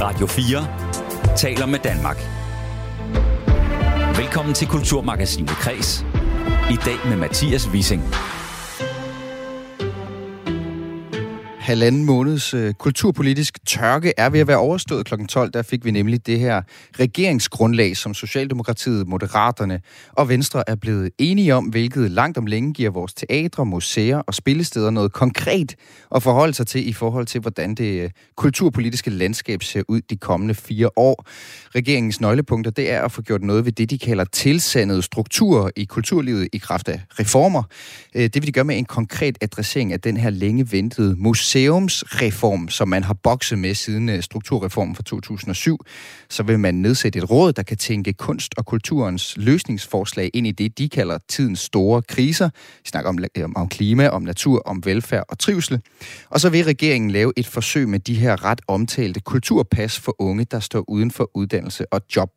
Radio 4 taler med Danmark. Velkommen til Kulturmagasinet Kres. I dag med Mathias Wissing. Halvanden måneds øh, kulturpolitisk tørke er ved at være overstået kl. 12. Der fik vi nemlig det her regeringsgrundlag, som Socialdemokratiet, Moderaterne og Venstre er blevet enige om, hvilket langt om længe giver vores teatre, museer og spillesteder noget konkret at forholde sig til i forhold til, hvordan det øh, kulturpolitiske landskab ser ud de kommende fire år. Regeringens nøglepunkter, det er at få gjort noget ved det, de kalder tilsandede strukturer i kulturlivet i kraft af reformer. Øh, det vil de gøre med en konkret adressering af den her længe ventede museum museumsreform, som man har bokset med siden øh, strukturreformen fra 2007, så vil man nedsætte et råd, der kan tænke kunst og kulturens løsningsforslag ind i det, de kalder tidens store kriser. Vi snakker om, øh, om klima, om natur, om velfærd og trivsel. Og så vil regeringen lave et forsøg med de her ret omtalte kulturpas for unge, der står uden for uddannelse og job.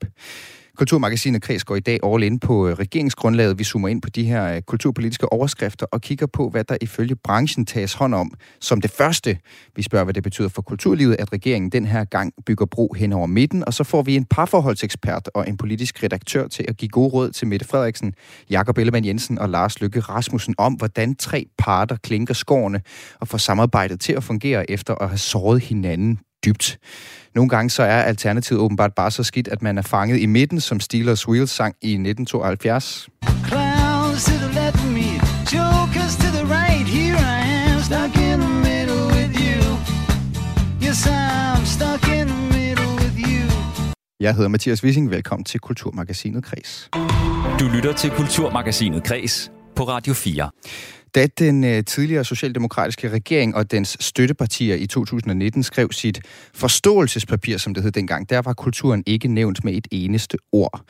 Kulturmagasinet Kreds går i dag all in på øh, regeringsgrundlaget. Vi zoomer ind på de her øh, kulturpolitiske overskrifter og kigger på, hvad der ifølge branchen tages hånd om. Som det første, vi spørger, hvad det betyder for kulturlivet, at regeringen den her gang bygger bro hen over midten. Og så får vi en parforholdsekspert og en politisk redaktør til at give gode råd til Mette Frederiksen, Jakob Ellemann Jensen og Lars Lykke Rasmussen om, hvordan tre parter klinker skårene og får samarbejdet til at fungere efter at have såret hinanden dybt. Nogle gange så er alternativet åbenbart bare så skidt, at man er fanget i midten, som Steelers Wheels sang i 1972. Clowns to the left of me, jokers to the right, here I am, stuck in the middle with you. Yes, I'm stuck in the middle with you. Jeg hedder Mathias Wissing, velkommen til Kulturmagasinet Kres. Du lytter til Kulturmagasinet Kres på Radio 4. Da den øh, tidligere socialdemokratiske regering og dens støttepartier i 2019 skrev sit forståelsespapir, som det hed dengang, der var kulturen ikke nævnt med et eneste ord.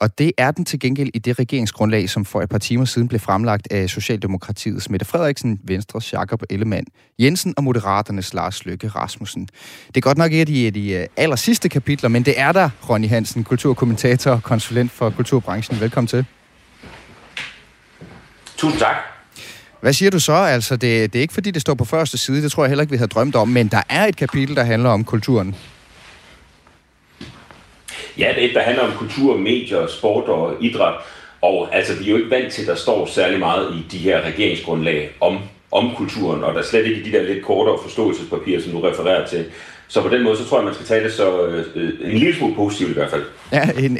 Og det er den til gengæld i det regeringsgrundlag, som for et par timer siden blev fremlagt af Socialdemokratiets Mette Frederiksen, Venstres Jakob Ellemann Jensen og Moderaternes Lars Løkke Rasmussen. Det er godt nok et af de, øh, aller sidste kapitler, men det er der, Ronny Hansen, kulturkommentator og konsulent for kulturbranchen. Velkommen til. Tusind tak. Hvad siger du så? Altså, det, det er ikke fordi, det står på første side, det tror jeg heller ikke, vi havde drømt om, men der er et kapitel, der handler om kulturen. Ja, det er et, der handler om kultur, medier, sport og idræt. Og altså, vi er jo ikke vant til, at der står særlig meget i de her regeringsgrundlag om, om kulturen, og der er slet ikke de der lidt kortere forståelsespapirer, som du refererer til. Så på den måde, så tror jeg, man skal tage det så øh, en lille smule positivt i hvert fald. Ja, en,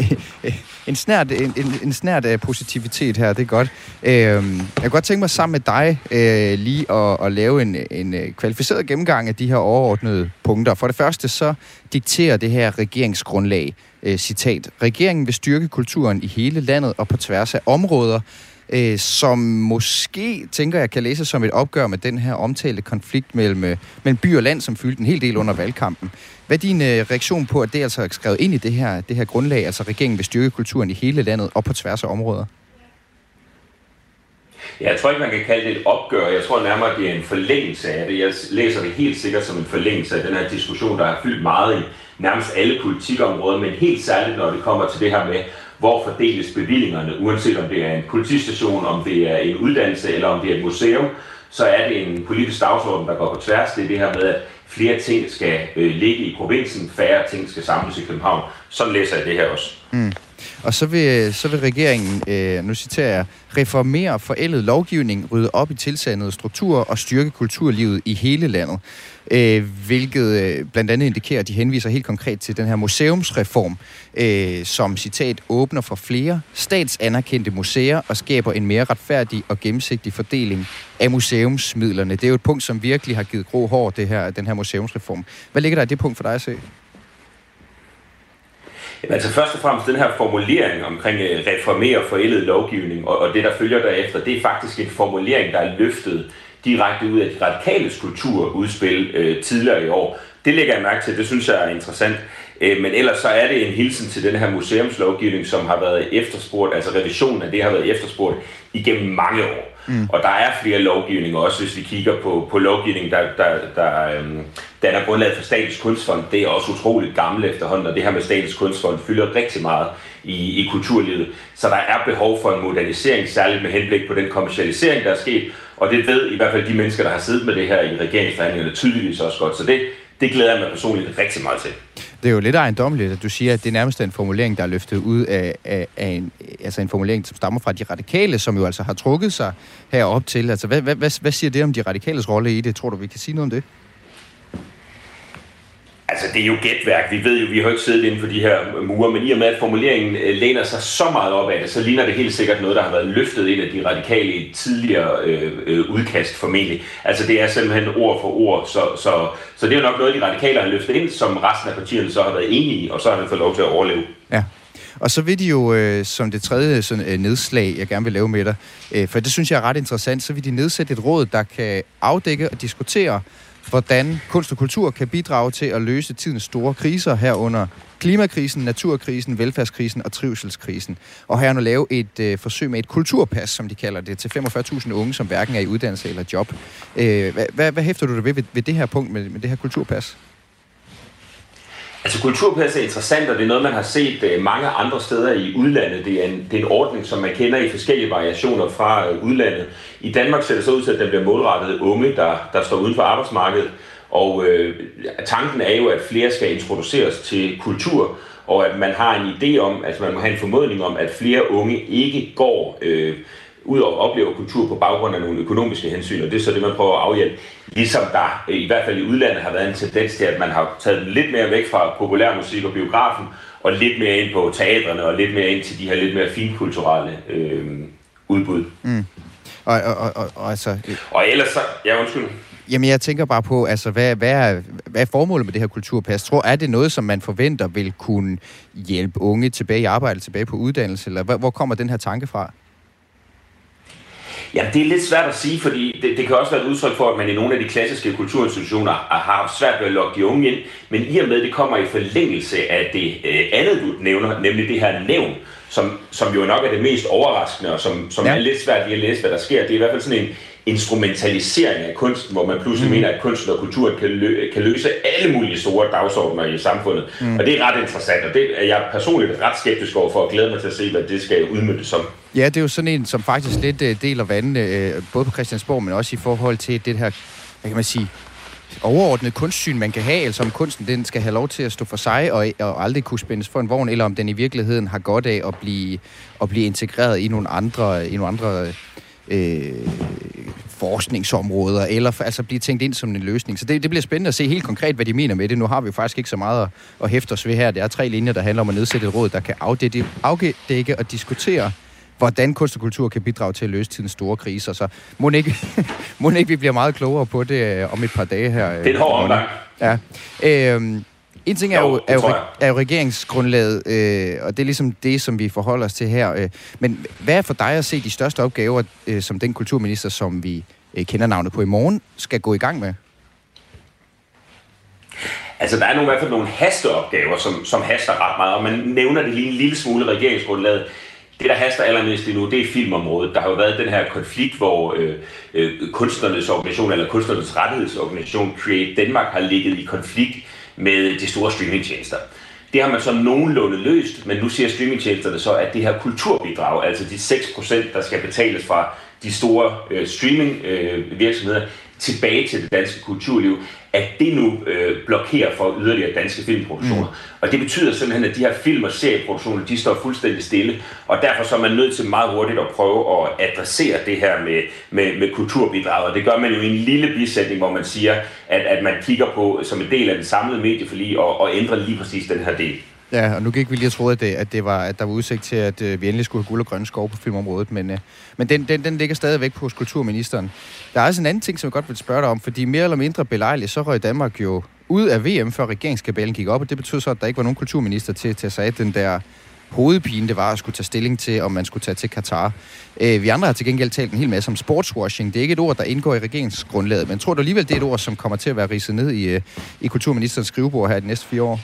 en, snært, en, en, en snært af øh, positivitet her, det er godt. Øh, jeg kunne godt tænke mig sammen med dig øh, lige at, at lave en, en øh, kvalificeret gennemgang af de her overordnede punkter. For det første så dikterer det her regeringsgrundlag, øh, citat, regeringen vil styrke kulturen i hele landet og på tværs af områder, øh, som måske, tænker jeg, kan læses som et opgør med den her omtalte konflikt mellem, øh, mellem by og land, som fyldte en hel del under valgkampen. Hvad er din øh, reaktion på, at det altså er skrevet ind i det her, det her grundlag, altså regeringen vil styrke kulturen i hele landet og på tværs af områder? Jeg tror ikke, man kan kalde det et opgør. Jeg tror nærmere, det er en forlængelse af det. Jeg læser det helt sikkert som en forlængelse af den her diskussion, der har fyldt meget i nærmest alle politikområder, men helt særligt, når det kommer til det her med, hvor fordeles bevillingerne, uanset om det er en politistation, om det er en uddannelse eller om det er et museum, så er det en politisk dagsorden, der går på tværs. Det er det her med, at flere ting skal øh, ligge i provinsen, færre ting skal samles i København. Sådan læser jeg det her også. Mm. Og så vil, så vil regeringen, øh, nu citerer jeg, reformere forældet lovgivning, rydde op i tilsandede strukturer og styrke kulturlivet i hele landet. Øh, hvilket øh, blandt andet indikerer, at de henviser helt konkret til den her museumsreform, øh, som citat åbner for flere statsanerkendte museer og skaber en mere retfærdig og gennemsigtig fordeling af museumsmidlerne. Det er jo et punkt, som virkelig har givet grå hår, det her, den her museumsreform. Hvad ligger der i det punkt for dig at se? Altså først og fremmest den her formulering omkring øh, reformere forældet lovgivning og, og det, der følger derefter, det er faktisk en formulering, der er løftet direkte ud af de radikale kulturudspil øh, tidligere i år. Det lægger jeg mærke til, det synes jeg er interessant. Øh, men ellers så er det en hilsen til den her museumslovgivning, som har været efterspurgt, altså revisionen af det har været efterspurgt igennem mange år. Mm. Og der er flere lovgivninger også, hvis vi kigger på, på lovgivning, der, der, der øhm, danner grundlaget for Statens Kunstfond. Det er også utroligt gammelt efterhånden, og det her med Statens Kunstfond fylder rigtig meget i, i kulturlivet. Så der er behov for en modernisering, særligt med henblik på den kommercialisering, der er sket. Og det ved i hvert fald de mennesker, der har siddet med det her i regeringsforhandlingerne tydeligvis også godt. Så det, det glæder jeg mig personligt rigtig meget til. Det er jo lidt ejendommeligt, at du siger, at det er nærmest en formulering, der er løftet ud af, af, af en, altså en formulering, som stammer fra de radikale, som jo altså har trukket sig herop til. Altså, hvad, hvad, hvad, hvad siger det om de radikales rolle i det? Tror du, vi kan sige noget om det? Altså, det er jo gætværk. Vi ved jo, vi har jo ikke siddet inden for de her mure, men i og med, at formuleringen øh, læner sig så meget op af det, så ligner det helt sikkert noget, der har været løftet ind af de radikale i tidligere øh, øh, udkast formentlig. Altså, det er simpelthen ord for ord, så, så, så det er jo nok noget, de radikale har løftet ind, som resten af partierne så har været enige i, og så har det fået lov til at overleve. Ja. Og så vil de jo, øh, som det tredje sådan, øh, nedslag, jeg gerne vil lave med dig, øh, for det synes jeg er ret interessant, så vil de nedsætte et råd, der kan afdække og diskutere, hvordan kunst og kultur kan bidrage til at løse tidens store kriser herunder klimakrisen, naturkrisen, velfærdskrisen og trivselskrisen. Og her nu lave et øh, forsøg med et kulturpas, som de kalder det, til 45.000 unge, som hverken er i uddannelse eller job. Øh, hvad, hvad, hvad hæfter du dig ved, ved ved det her punkt med, med det her kulturpas? Altså kulturpas er interessant, og det er noget, man har set øh, mange andre steder i udlandet. Det er, en, det er en ordning, som man kender i forskellige variationer fra øh, udlandet. I Danmark ser det så ud til, at den bliver målrettet unge, der, der står uden for arbejdsmarkedet. Og øh, tanken er jo, at flere skal introduceres til kultur, og at man har en idé om, altså man må have en formodning om, at flere unge ikke går øh, ud og oplever kultur på baggrund af nogle økonomiske hensyn, og det er så det, man prøver at afhjælpe. Ligesom der i hvert fald i udlandet har været en tendens til, at man har taget lidt mere væk fra populærmusik og biografen, og lidt mere ind på teatrene, og lidt mere ind til de her lidt mere finkulturelle øh, udbud. Mm. Og, og, og, og, og, altså... og ellers så... Ja, undskyld. Jamen, jeg tænker bare på, altså, hvad, hvad, er, hvad er formålet med det her kulturpas? Tror, er det noget, som man forventer vil kunne hjælpe unge tilbage i arbejde, tilbage på uddannelse, eller hvor, hvor kommer den her tanke fra? Ja, det er lidt svært at sige, fordi det, det kan også være et udtryk for, at man i nogle af de klassiske kulturinstitutioner har haft svært ved at lokke de unge ind. Men i og med, at det kommer i forlængelse af det øh, andet, du nævner, nemlig det her nævn, som, som jo nok er det mest overraskende, og som, som ja. er lidt svært lige at læse, hvad der sker. Det er i hvert fald sådan en instrumentalisering af kunsten, hvor man pludselig mm. mener, at kunsten og kulturen kan, lø- kan løse alle mulige store dagsordner i samfundet. Mm. Og det er ret interessant, og det er jeg personligt ret skeptisk over for, at glæde mig til at se, hvad det skal udmyndes som. Ja, det er jo sådan en, som faktisk lidt uh, deler vandene, uh, både på Christiansborg, men også i forhold til det her, hvad kan man sige, overordnet kunstsyn, man kan have, altså om kunsten den skal have lov til at stå for sig og, og aldrig kunne spændes for en vogn, eller om den i virkeligheden har godt af at blive, at blive integreret i nogle andre, i nogle andre øh, forskningsområder, eller altså blive tænkt ind som en løsning. Så det, det bliver spændende at se helt konkret, hvad de mener med det. Nu har vi jo faktisk ikke så meget at, at hæfte os ved her. Det er tre linjer, der handler om at nedsætte et råd, der kan afdække, afdække og diskutere hvordan kunst og kultur kan bidrage til at løse tidens store kriser. Så må ikke, må ikke vi bliver meget klogere på det øh, om et par dage her. Det er en hård omgang. Ja. Øhm, en ting er jo, jo, er jo, er jo regeringsgrundlaget, øh, og det er ligesom det, som vi forholder os til her. Øh. Men hvad er for dig at se de største opgaver, øh, som den kulturminister, som vi øh, kender navnet på i morgen, skal gå i gang med? Altså, der er nogle, i hvert fald nogle hasteopgaver, som, som haster ret meget, og man nævner det lige en lille smule regeringsgrundlaget. Det, der haster allermest lige nu, det er filmområdet. Der har jo været den her konflikt, hvor øh, øh, kunstnernes organisation, eller kunstnernes rettighedsorganisation, Create Denmark, har ligget i konflikt med de store streamingtjenester. Det har man så nogenlunde løst, men nu siger streamingtjenesterne så, at det her kulturbidrag, altså de 6%, der skal betales fra de store øh, streamingvirksomheder, øh, tilbage til det danske kulturliv, at det nu øh, blokerer for yderligere danske filmproduktioner. Mm. Og det betyder simpelthen, at de her film- og serieproduktioner, de står fuldstændig stille, og derfor så er man nødt til meget hurtigt at prøve at adressere det her med, med, med kulturbidrag, og det gør man jo i en lille bisætning, hvor man siger, at, at man kigger på som en del af den samlede medieforlig og, og ændrer lige præcis den her del. Ja, og nu gik vi lige og troede, at, det, at, det var, at der var udsigt til, at øh, vi endelig skulle have guld og grønne skov på filmområdet, men, øh, men den, den, den ligger stadigvæk hos kulturministeren. Der er også en anden ting, som jeg godt vil spørge dig om, fordi mere eller mindre belejligt, så røg Danmark jo ud af VM, før regeringskabalen gik op, og det betød så, at der ikke var nogen kulturminister til, til at sige den der hovedpine, det var at skulle tage stilling til, om man skulle tage til Katar. Øh, vi andre har til gengæld talt en hel masse om sportswashing. Det er ikke et ord, der indgår i regeringsgrundlaget, men tror du alligevel, det er et ord, som kommer til at være ridset ned i, øh, i kulturministerens skrivebord her de næste fire år?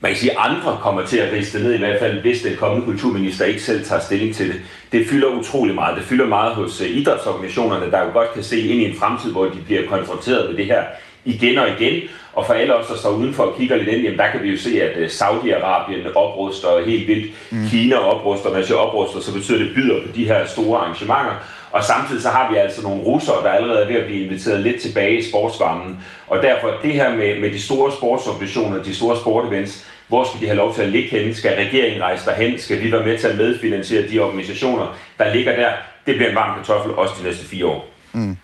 Man kan sige, andre kommer til at riste ned, i hvert fald hvis den kommende kulturminister ikke selv tager stilling til det. Det fylder utrolig meget. Det fylder meget hos uh, idrætsorganisationerne, der jo godt kan se ind i en fremtid, hvor de bliver konfronteret med det her igen og igen. Og for alle os, der står udenfor og kigger lidt ind, jamen der kan vi jo se, at uh, Saudi-Arabien opruster helt vildt. Mm. Kina opruster. Når jeg opruster, så betyder det byder på de her store arrangementer. Og samtidig så har vi altså nogle russere, der allerede er ved at blive inviteret lidt tilbage i sportsvarmen. Og derfor det her med, med de store sportsorganisationer, de store sportevents, hvor skal de have lov til at ligge henne? Skal regeringen rejse derhen? Skal vi være med til at medfinansiere de organisationer, der ligger der? Det bliver en varm kartoffel også de næste fire år. Mm.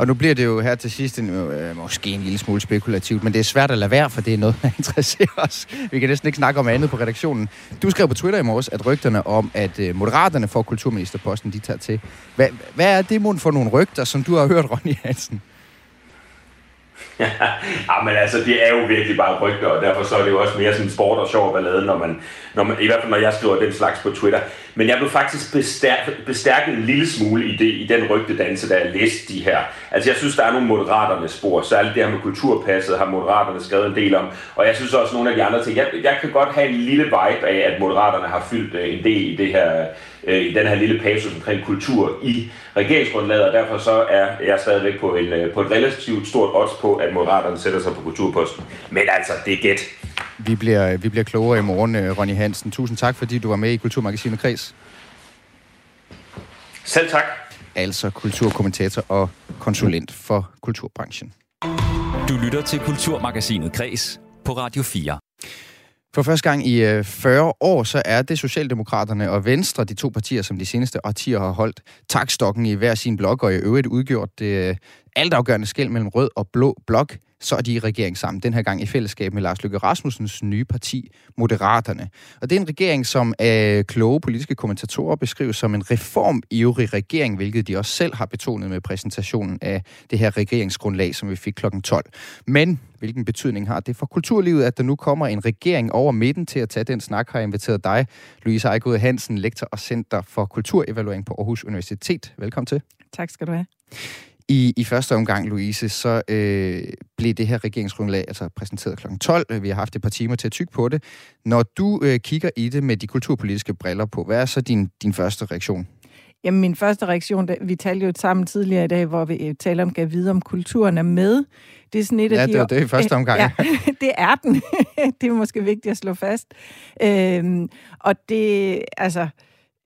Og nu bliver det jo her til sidst en, øh, måske en lille smule spekulativt, men det er svært at lade være, for det er noget, der interesserer os. Vi kan næsten ikke snakke om andet på redaktionen. Du skrev på Twitter i morges, at rygterne om, at øh, Moderaterne får kulturministerposten, de tager til. Hvad, hvad er det mund for nogle rygter, som du har hørt, Ronny Hansen? Ja, men altså, det er jo virkelig bare rygter, og derfor så er det jo også mere sådan sport og sjov ballade, når man, når man, i hvert fald når jeg skriver den slags på Twitter. Men jeg blev faktisk bestærket, bestærket en lille smule i, det, i den rygtedanse, da jeg læste de her. Altså, jeg synes, der er nogle moderaterne spor, særligt det her med kulturpasset har moderaterne skrevet en del om, og jeg synes også nogle af de andre ting. Jeg, jeg kan godt have en lille vibe af, at moderaterne har fyldt øh, en del i det her øh, i den her lille passus omkring kultur i regeringsgrundlaget, og derfor så er jeg stadigvæk på, en, øh, på et relativt stort odds på, at Moderaterne sætter sig på kulturposten. Men altså, det er gæt. Vi bliver, vi bliver klogere i morgen, øh, Ronny Hansen. Tusind tak, fordi du var med i Kulturmagasinet Kreds. Selv tak. Altså kulturkommentator og konsulent for kulturbranchen. Du lytter til Kulturmagasinet Kres på Radio 4. For første gang i øh, 40 år, så er det Socialdemokraterne og Venstre, de to partier, som de seneste årtier har holdt takstokken i hver sin blok, og i øvrigt udgjort det øh, altafgørende skæld mellem rød og blå blok så er de i regering sammen. Den her gang i fællesskab med Lars Løkke Rasmussens nye parti, Moderaterne. Og det er en regering, som af kloge politiske kommentatorer beskrives som en reformivrig regering, hvilket de også selv har betonet med præsentationen af det her regeringsgrundlag, som vi fik kl. 12. Men hvilken betydning har det for kulturlivet, at der nu kommer en regering over midten til at tage den snak, har jeg inviteret dig, Louise Ejgod Hansen, lektor og center for kulturevaluering på Aarhus Universitet. Velkommen til. Tak skal du have. I, I første omgang, Louise, så øh, blev det her regeringsgrundlag altså præsenteret kl. 12. Vi har haft et par timer til at tykke på det. Når du øh, kigger i det med de kulturpolitiske briller på, hvad er så din, din første reaktion? Jamen, min første reaktion, da, vi talte jo sammen tidligere i dag, hvor vi øh, taler om, at vide, om kulturen er med. Det er sådan et ja, af de... det er det i første omgang. Ja, det er den. det er måske vigtigt at slå fast. Øhm, og det, altså...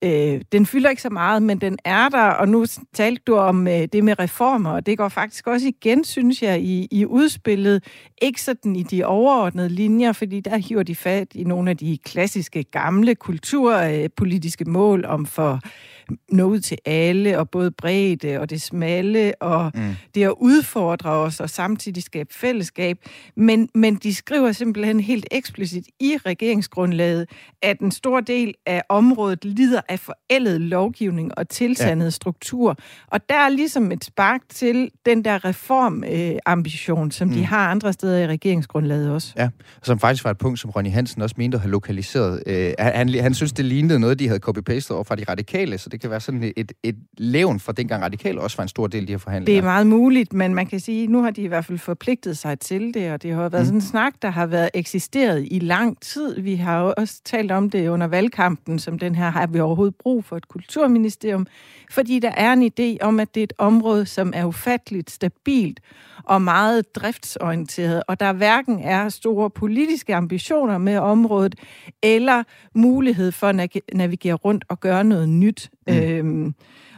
Øh, den fylder ikke så meget, men den er der, og nu talte du om øh, det med reformer, og det går faktisk også igen, synes jeg, i, i udspillet. Ikke sådan i de overordnede linjer, fordi der hiver de fat i nogle af de klassiske gamle kulturpolitiske mål om for nå ud til alle, og både bredde og det smalle, og mm. det at udfordre os, og samtidig skabe fællesskab. Men, men de skriver simpelthen helt eksplicit i regeringsgrundlaget, at en stor del af området lider af forældet lovgivning og tilsandet ja. struktur. Og der er ligesom et spark til den der reformambition, øh, som mm. de har andre steder i regeringsgrundlaget også. Ja, som faktisk var et punkt, som Ronny Hansen også mente at have lokaliseret. Øh, han, han synes, det lignede noget, de havde copy-pastet over fra de radikale, så det kan være sådan et, et levn fra dengang radikale også var en stor del af de her forhandlinger. Det er meget muligt, men man kan sige, nu har de i hvert fald forpligtet sig til det, og det har været mm. sådan en snak, der har været eksisteret i lang tid. Vi har jo også talt om det under valgkampen, som den her, har vi overhovedet brug for et kulturministerium, fordi der er en idé om, at det er et område, som er ufatteligt stabilt og meget driftsorienteret, og der hverken er store politiske ambitioner med området, eller mulighed for at navigere rundt og gøre noget nyt. Mm. Øhm,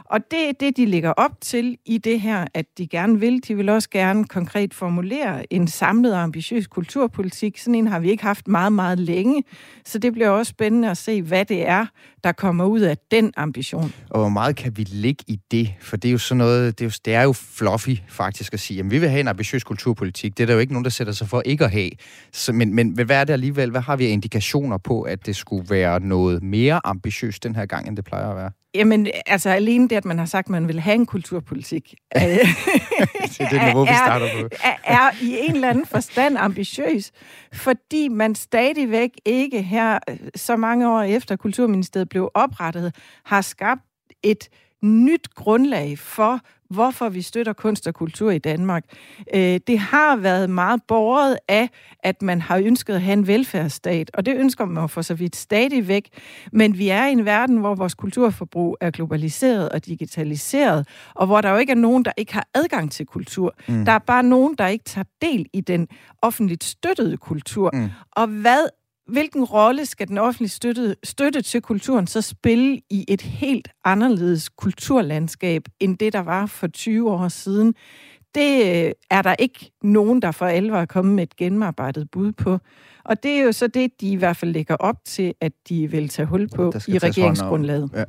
og det er det, de ligger op til i det her, at de gerne vil. De vil også gerne konkret formulere en samlet og ambitiøs kulturpolitik. Sådan en har vi ikke haft meget, meget længe. Så det bliver også spændende at se, hvad det er, der kommer ud af den ambition. Og hvor meget kan vi ligge i det? For det er jo sådan noget, det er jo, det er jo fluffy faktisk at sige, at vi vil have en ambitiøs kulturpolitik. Det er der jo ikke nogen, der sætter sig for ikke at have. Så, men, men hvad er det alligevel? Hvad har vi af indikationer på, at det skulle være noget mere ambitiøst den her gang, end det plejer at være? Jamen, altså alene det, at man har sagt, at man vil have en kulturpolitik, det er det niveau, vi starter på. er, er i en eller anden forstand ambitiøs, fordi man stadigvæk ikke her, så mange år efter Kulturministeriet blev oprettet, har skabt et nyt grundlag for hvorfor vi støtter kunst og kultur i Danmark. Øh, det har været meget borget af, at man har ønsket at have en velfærdsstat, og det ønsker man for så vidt stadigvæk. Men vi er i en verden, hvor vores kulturforbrug er globaliseret og digitaliseret, og hvor der jo ikke er nogen, der ikke har adgang til kultur. Mm. Der er bare nogen, der ikke tager del i den offentligt støttede kultur. Mm. Og hvad hvilken rolle skal den offentlige støtte, støtte til kulturen så spille i et helt anderledes kulturlandskab, end det, der var for 20 år siden? Det øh, er der ikke nogen, der for alvor er kommet med et gennemarbejdet bud på. Og det er jo så det, de i hvert fald lægger op til, at de vil tage hul på i regeringsgrundlaget. Ja.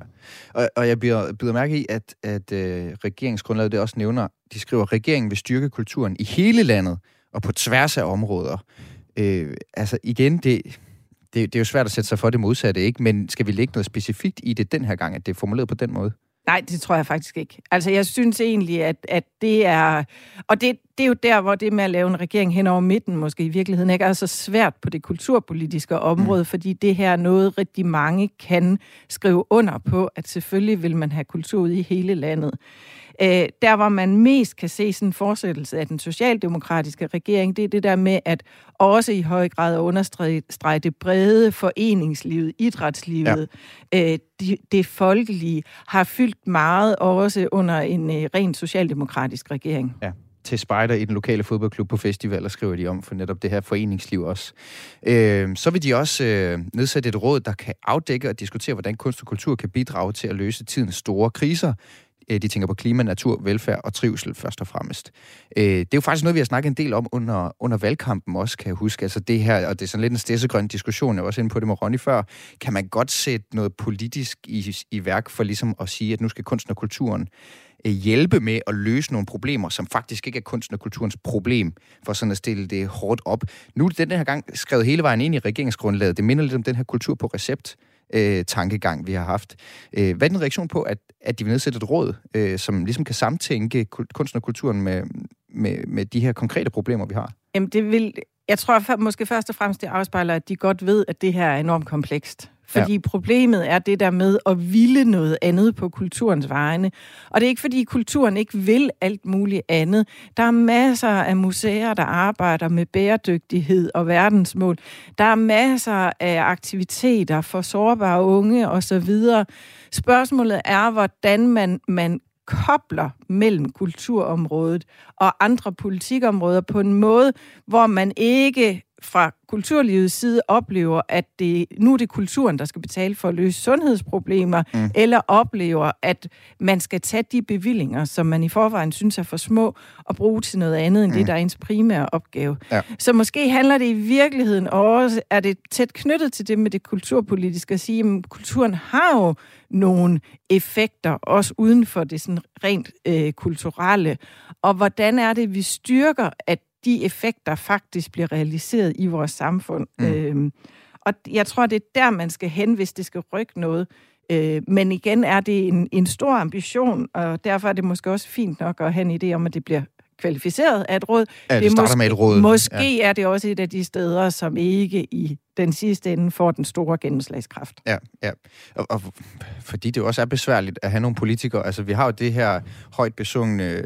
Og, og jeg byder, byder mærke i, at, at øh, regeringsgrundlaget det også nævner, de skriver, at regeringen vil styrke kulturen i hele landet og på tværs af områder. Øh, altså igen, det, det, det er jo svært at sætte sig for det modsatte, ikke? Men skal vi lægge noget specifikt i det den her gang, at det er formuleret på den måde? Nej, det tror jeg faktisk ikke. Altså, jeg synes egentlig, at, at det er... Og det, det er jo der, hvor det med at lave en regering hen over midten måske i virkeligheden ikke er så svært på det kulturpolitiske område, mm. fordi det her er noget, rigtig mange kan skrive under på, at selvfølgelig vil man have kultur ud i hele landet. Øh, der, hvor man mest kan se sådan en fortsættelse af den socialdemokratiske regering, det er det der med, at også i høj grad at understrege det brede foreningslivet, idrætslivet, ja. øh, det, det folkelige, har fyldt meget også under en øh, rent socialdemokratisk regering. Ja til spejder i den lokale fodboldklub på festivaler, skriver de om for netop det her foreningsliv også. Øh, så vil de også øh, nedsætte et råd, der kan afdække og diskutere, hvordan kunst og kultur kan bidrage til at løse tidens store kriser. Øh, de tænker på klima, natur, velfærd og trivsel først og fremmest. Øh, det er jo faktisk noget, vi har snakket en del om under, under valgkampen også, kan jeg huske. Altså det her, og det er sådan lidt en stedsegrøn diskussion, jeg var også inde på det med Ronny før. Kan man godt sætte noget politisk i, i værk for ligesom at sige, at nu skal kunsten og kulturen øh, hjælpe med at løse nogle problemer, som faktisk ikke er kunsten og kulturens problem, for sådan at stille det hårdt op. Nu er den her gang skrevet hele vejen ind i regeringsgrundlaget. Det minder lidt om den her kultur på recept, øh, tankegang, vi har haft. Øh, hvad er din reaktion på, at, at de vil nedsætte et råd, øh, som ligesom kan samtænke kunsten og kulturen med, med, med de her konkrete problemer, vi har? Jamen, det vil, jeg tror måske først og fremmest, det afspejler, at de godt ved, at det her er enormt komplekst. Fordi ja. problemet er det der med at ville noget andet på kulturens vegne. Og det er ikke, fordi kulturen ikke vil alt muligt andet. Der er masser af museer, der arbejder med bæredygtighed og verdensmål. Der er masser af aktiviteter for sårbare unge osv. Spørgsmålet er, hvordan man, man kobler mellem kulturområdet og andre politikområder på en måde, hvor man ikke fra kulturlivets side oplever, at det, nu er det kulturen, der skal betale for at løse sundhedsproblemer, mm. eller oplever, at man skal tage de bevillinger, som man i forvejen synes er for små, og bruge til noget andet end mm. det, der er ens primære opgave. Ja. Så måske handler det i virkeligheden også, er det tæt knyttet til det med det kulturpolitiske, at sige, at kulturen har jo nogle effekter, også uden for det sådan rent øh, kulturelle. Og hvordan er det, vi styrker, at de effekter faktisk bliver realiseret i vores samfund. Mm. Øhm, og jeg tror, det er der, man skal hen, hvis det skal rykke noget. Øh, men igen er det en, en stor ambition, og derfor er det måske også fint nok at have en idé om, at det bliver kvalificeret af et råd. Ja, det, det starter måske, med et råd. Måske ja. er det også et af de steder, som ikke i den sidste ende får den store gennemslagskraft. Ja, ja. Og, og fordi det også er besværligt at have nogle politikere. Altså, vi har jo det her højt besungne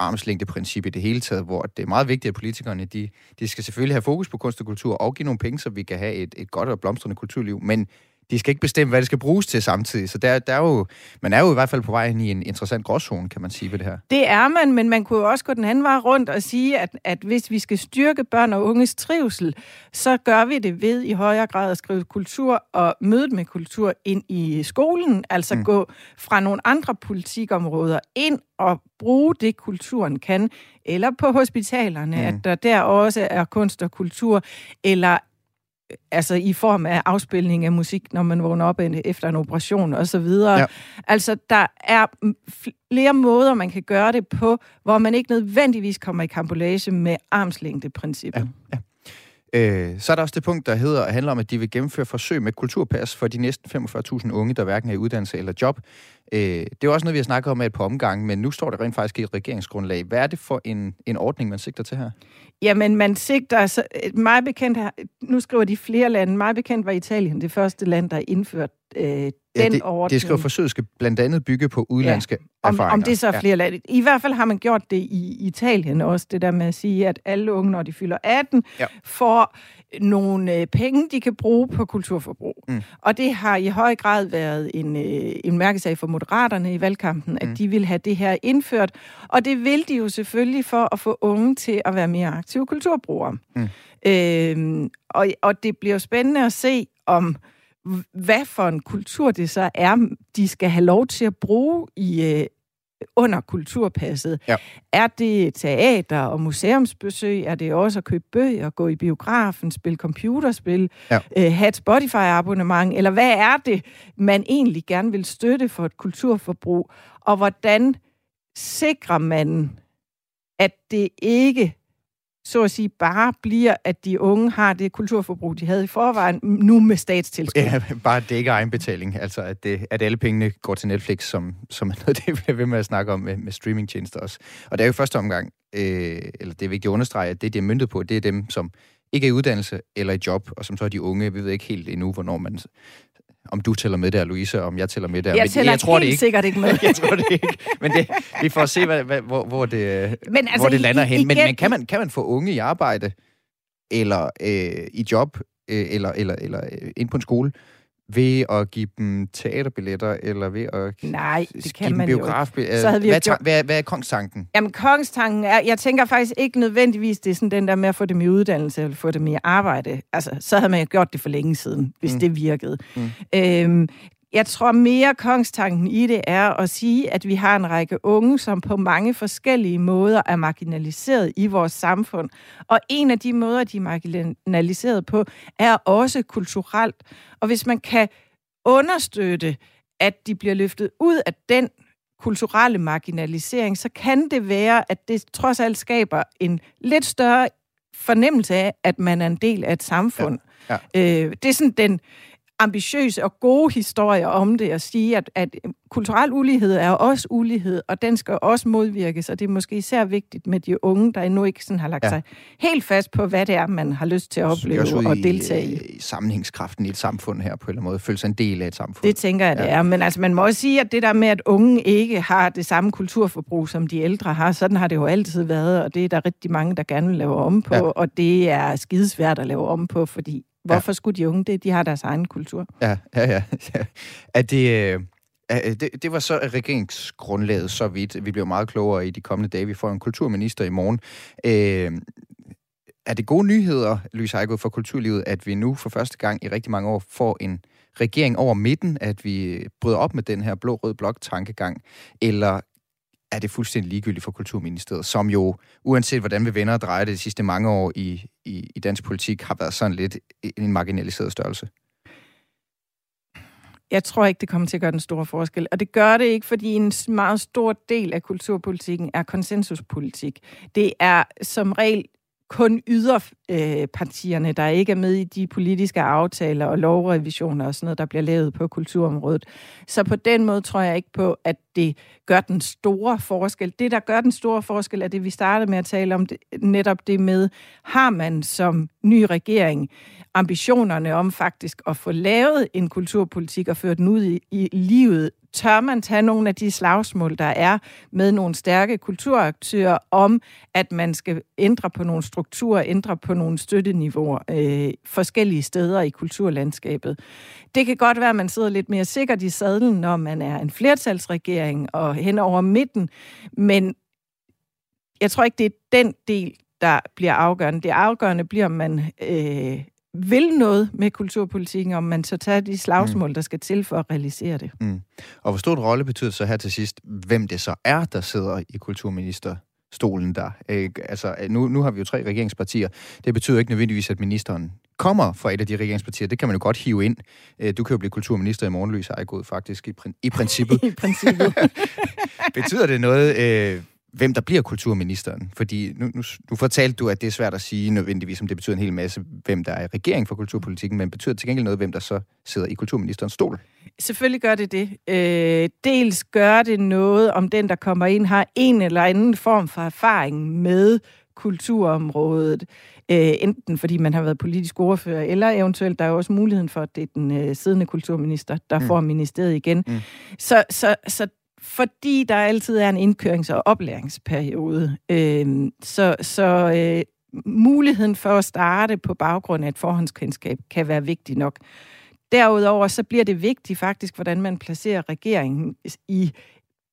armslængdeprincip i det hele taget, hvor det er meget vigtigt, at politikerne de, de skal selvfølgelig have fokus på kunst og kultur og give nogle penge, så vi kan have et, et godt og blomstrende kulturliv, men de skal ikke bestemme, hvad det skal bruges til samtidig. Så der, der er jo, man er jo i hvert fald på vej ind i en interessant gråzone, kan man sige ved det her. Det er man, men man kunne jo også gå den anden vej rundt og sige, at, at hvis vi skal styrke børn og unges trivsel, så gør vi det ved i højere grad at skrive kultur og mødet med kultur ind i skolen, altså mm. gå fra nogle andre politikområder ind og bruge det, kulturen kan, eller på hospitalerne, mm. at der der også er kunst og kultur, eller altså i form af afspilning af musik, når man vågner op efter en operation og så videre. Ja. Altså, der er flere måder, man kan gøre det på, hvor man ikke nødvendigvis kommer i kampolage med armslængdeprincippet. Ja, ja. Øh, så er der også det punkt, der hedder, at handler om, at de vil gennemføre forsøg med kulturpas for de næsten 45.000 unge, der hverken er i uddannelse eller job. Øh, det er også noget, vi har snakket om et par omgange, men nu står det rent faktisk i et regeringsgrundlag. Hvad er det for en, en ordning, man sigter til her? Jamen, man sigter... Så, meget bekendt nu skriver de flere lande. Meget bekendt var Italien det første land, der indførte øh, den ja, det, ordning. Det skriver forsøget skal blandt andet bygge på udlandske ja. om, erfaringer. Om det så er flere ja. lande. I hvert fald har man gjort det i Italien også, det der med at sige, at alle unge, når de fylder 18, ja. får nogle øh, penge, de kan bruge på kulturforbrug. Mm. Og det har i høj grad været en, øh, en mærkesag for moderaterne i valgkampen, at mm. de vil have det her indført. Og det vil de jo selvfølgelig for at få unge til at være mere aktive kulturbrugere. Mm. Øhm, og, og det bliver jo spændende at se, om hvad for en kultur det så er, de skal have lov til at bruge i øh, under kulturpasset. Ja. Er det teater og museumsbesøg? Er det også at købe bøger, gå i biografen, spille computerspil, ja. øh, have et Spotify-abonnement? Eller hvad er det, man egentlig gerne vil støtte for et kulturforbrug? Og hvordan sikrer man, at det ikke så at sige bare bliver, at de unge har det kulturforbrug, de havde i forvejen, nu med statstilskud. Ja, bare det ikke er egenbetaling. Altså, at, det, at alle pengene går til Netflix, som, som er noget, det vi bliver ved med at snakke om med, med streamingtjenester også. Og det er jo første omgang, øh, eller det er vigtigt at understrege, at det, de er myndet på, det er dem, som ikke er i uddannelse eller i job, og som så er de unge. Vi ved ikke helt endnu, hvornår man om du tæller med der, Louise, og om jeg tæller med der. Jeg men tæller jeg tror helt det ikke. sikkert ikke med. jeg tror det ikke. Men det, vi får se, hvad, hvad, hvor, hvor, det, men altså, hvor det lander i, hen. Men, igen, men kan, man, kan man få unge i arbejde, eller øh, i job, øh, eller, eller, eller øh, ind på en skole, ved at give dem teaterbilletter, eller ved at Nej, det kan man biograf... jo Så havde vi hvad, gjort... hvad, hvad er kongstanken? Jamen, kongstanken er... Jeg tænker faktisk ikke nødvendigvis, det er sådan den der med at få dem i uddannelse, eller få dem i arbejde. Altså, så havde man jo gjort det for længe siden, hvis mm. det virkede. Mm. Øhm, jeg tror mere kongstanken i det er at sige, at vi har en række unge, som på mange forskellige måder er marginaliseret i vores samfund. Og en af de måder, de er marginaliseret på, er også kulturelt. Og hvis man kan understøtte, at de bliver løftet ud af den kulturelle marginalisering, så kan det være, at det trods alt skaber en lidt større fornemmelse af, at man er en del af et samfund. Ja. Ja. Øh, det er sådan den ambitiøse og gode historier om det, og sige, at, at kulturel ulighed er også ulighed, og den skal også modvirkes, og det er måske især vigtigt med de unge, der endnu ikke sådan har lagt ja. sig helt fast på, hvad det er, man har lyst til at opleve og deltage i. i sammenhængskraften i et samfund her på en eller anden måde, føle sig en del af et samfund. Det tænker jeg, det ja. er. Men altså, man må også sige, at det der med, at unge ikke har det samme kulturforbrug, som de ældre har, sådan har det jo altid været, og det er der rigtig mange, der gerne vil lave om på, ja. og det er skidesvært at lave om på, fordi Hvorfor ja. skulle de unge det? De har deres egen kultur. Ja, ja, ja. ja. Er det, øh, er, det, det var så regeringsgrundlaget så vidt. Vi bliver meget klogere i de kommende dage. Vi får en kulturminister i morgen. Øh, er det gode nyheder, Louise Heigod, for kulturlivet, at vi nu for første gang i rigtig mange år får en regering over midten, at vi bryder op med den her blå-rød blok-tankegang? Eller er det fuldstændig ligegyldigt for Kulturministeriet, som jo, uanset hvordan vi vender og drejer det de sidste mange år i, i, i dansk politik, har været sådan lidt en marginaliseret størrelse? Jeg tror ikke, det kommer til at gøre den store forskel. Og det gør det ikke, fordi en meget stor del af kulturpolitikken er konsensuspolitik. Det er som regel kun yderpartierne, der ikke er med i de politiske aftaler og lovrevisioner og sådan noget, der bliver lavet på kulturområdet. Så på den måde tror jeg ikke på, at det gør den store forskel. Det, der gør den store forskel, er det, vi startede med at tale om, det, netop det med, har man som ny regering ambitionerne om faktisk at få lavet en kulturpolitik og ført den ud i, i livet tør man tage nogle af de slagsmål, der er med nogle stærke kulturaktører om, at man skal ændre på nogle strukturer, ændre på nogle støtteniveauer øh, forskellige steder i kulturlandskabet. Det kan godt være, at man sidder lidt mere sikkert i sadlen, når man er en flertalsregering og hen over midten, men jeg tror ikke, det er den del, der bliver afgørende. Det afgørende bliver, om man øh, vil noget med kulturpolitikken, om man så tager de slagsmål, mm. der skal til for at realisere det. Mm. Og hvor stor en rolle betyder så her til sidst, hvem det så er, der sidder i kulturministerstolen der? Altså, nu, nu har vi jo tre regeringspartier. Det betyder ikke nødvendigvis, at ministeren kommer fra et af de regeringspartier. Det kan man jo godt hive ind. Øh, du kan jo blive kulturminister i morgenlys, Ejgod, faktisk, i, prin- i princippet. I princippet. betyder det noget... Øh, hvem der bliver kulturministeren. Fordi nu, nu, nu fortalte du, at det er svært at sige nødvendigvis, om det betyder en hel masse, hvem der er i regering for kulturpolitikken, men betyder til gengæld noget, hvem der så sidder i kulturministerens stol? Selvfølgelig gør det det. Øh, dels gør det noget, om den, der kommer ind, har en eller anden form for erfaring med kulturområdet, øh, enten fordi man har været politisk ordfører, eller eventuelt der er også muligheden for, at det er den øh, siddende kulturminister, der mm. får ministeriet igen. Mm. Så, så, så fordi der altid er en indkørings- og oplæringsperiode, øh, så, så øh, muligheden for at starte på baggrund af et forhåndskendskab kan være vigtig nok. Derudover så bliver det vigtigt faktisk, hvordan man placerer regeringen i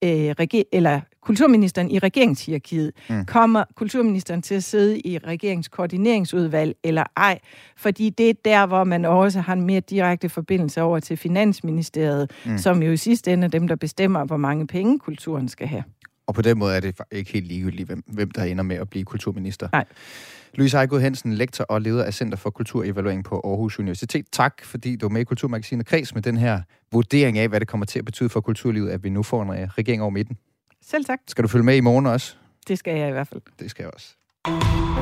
øh, reger- eller kulturministeren i regeringshierarkiet. Mm. Kommer kulturministeren til at sidde i regeringskoordineringsudvalg eller ej? Fordi det er der, hvor man også har en mere direkte forbindelse over til Finansministeriet, mm. som jo i sidste ende er dem, der bestemmer, hvor mange penge kulturen skal have. Og på den måde er det ikke helt ligegyldigt, hvem, hvem der ender med at blive kulturminister. Nej. Louise Ejgod Hansen, lektor og leder af Center for Kulturevaluering på Aarhus Universitet. Tak, fordi du er med i Kulturmagasinet Kreds med den her vurdering af, hvad det kommer til at betyde for kulturlivet, at vi nu får en regering over midten. Selv tak. Skal du følge med i morgen også? Det skal jeg i hvert fald. Det skal jeg også.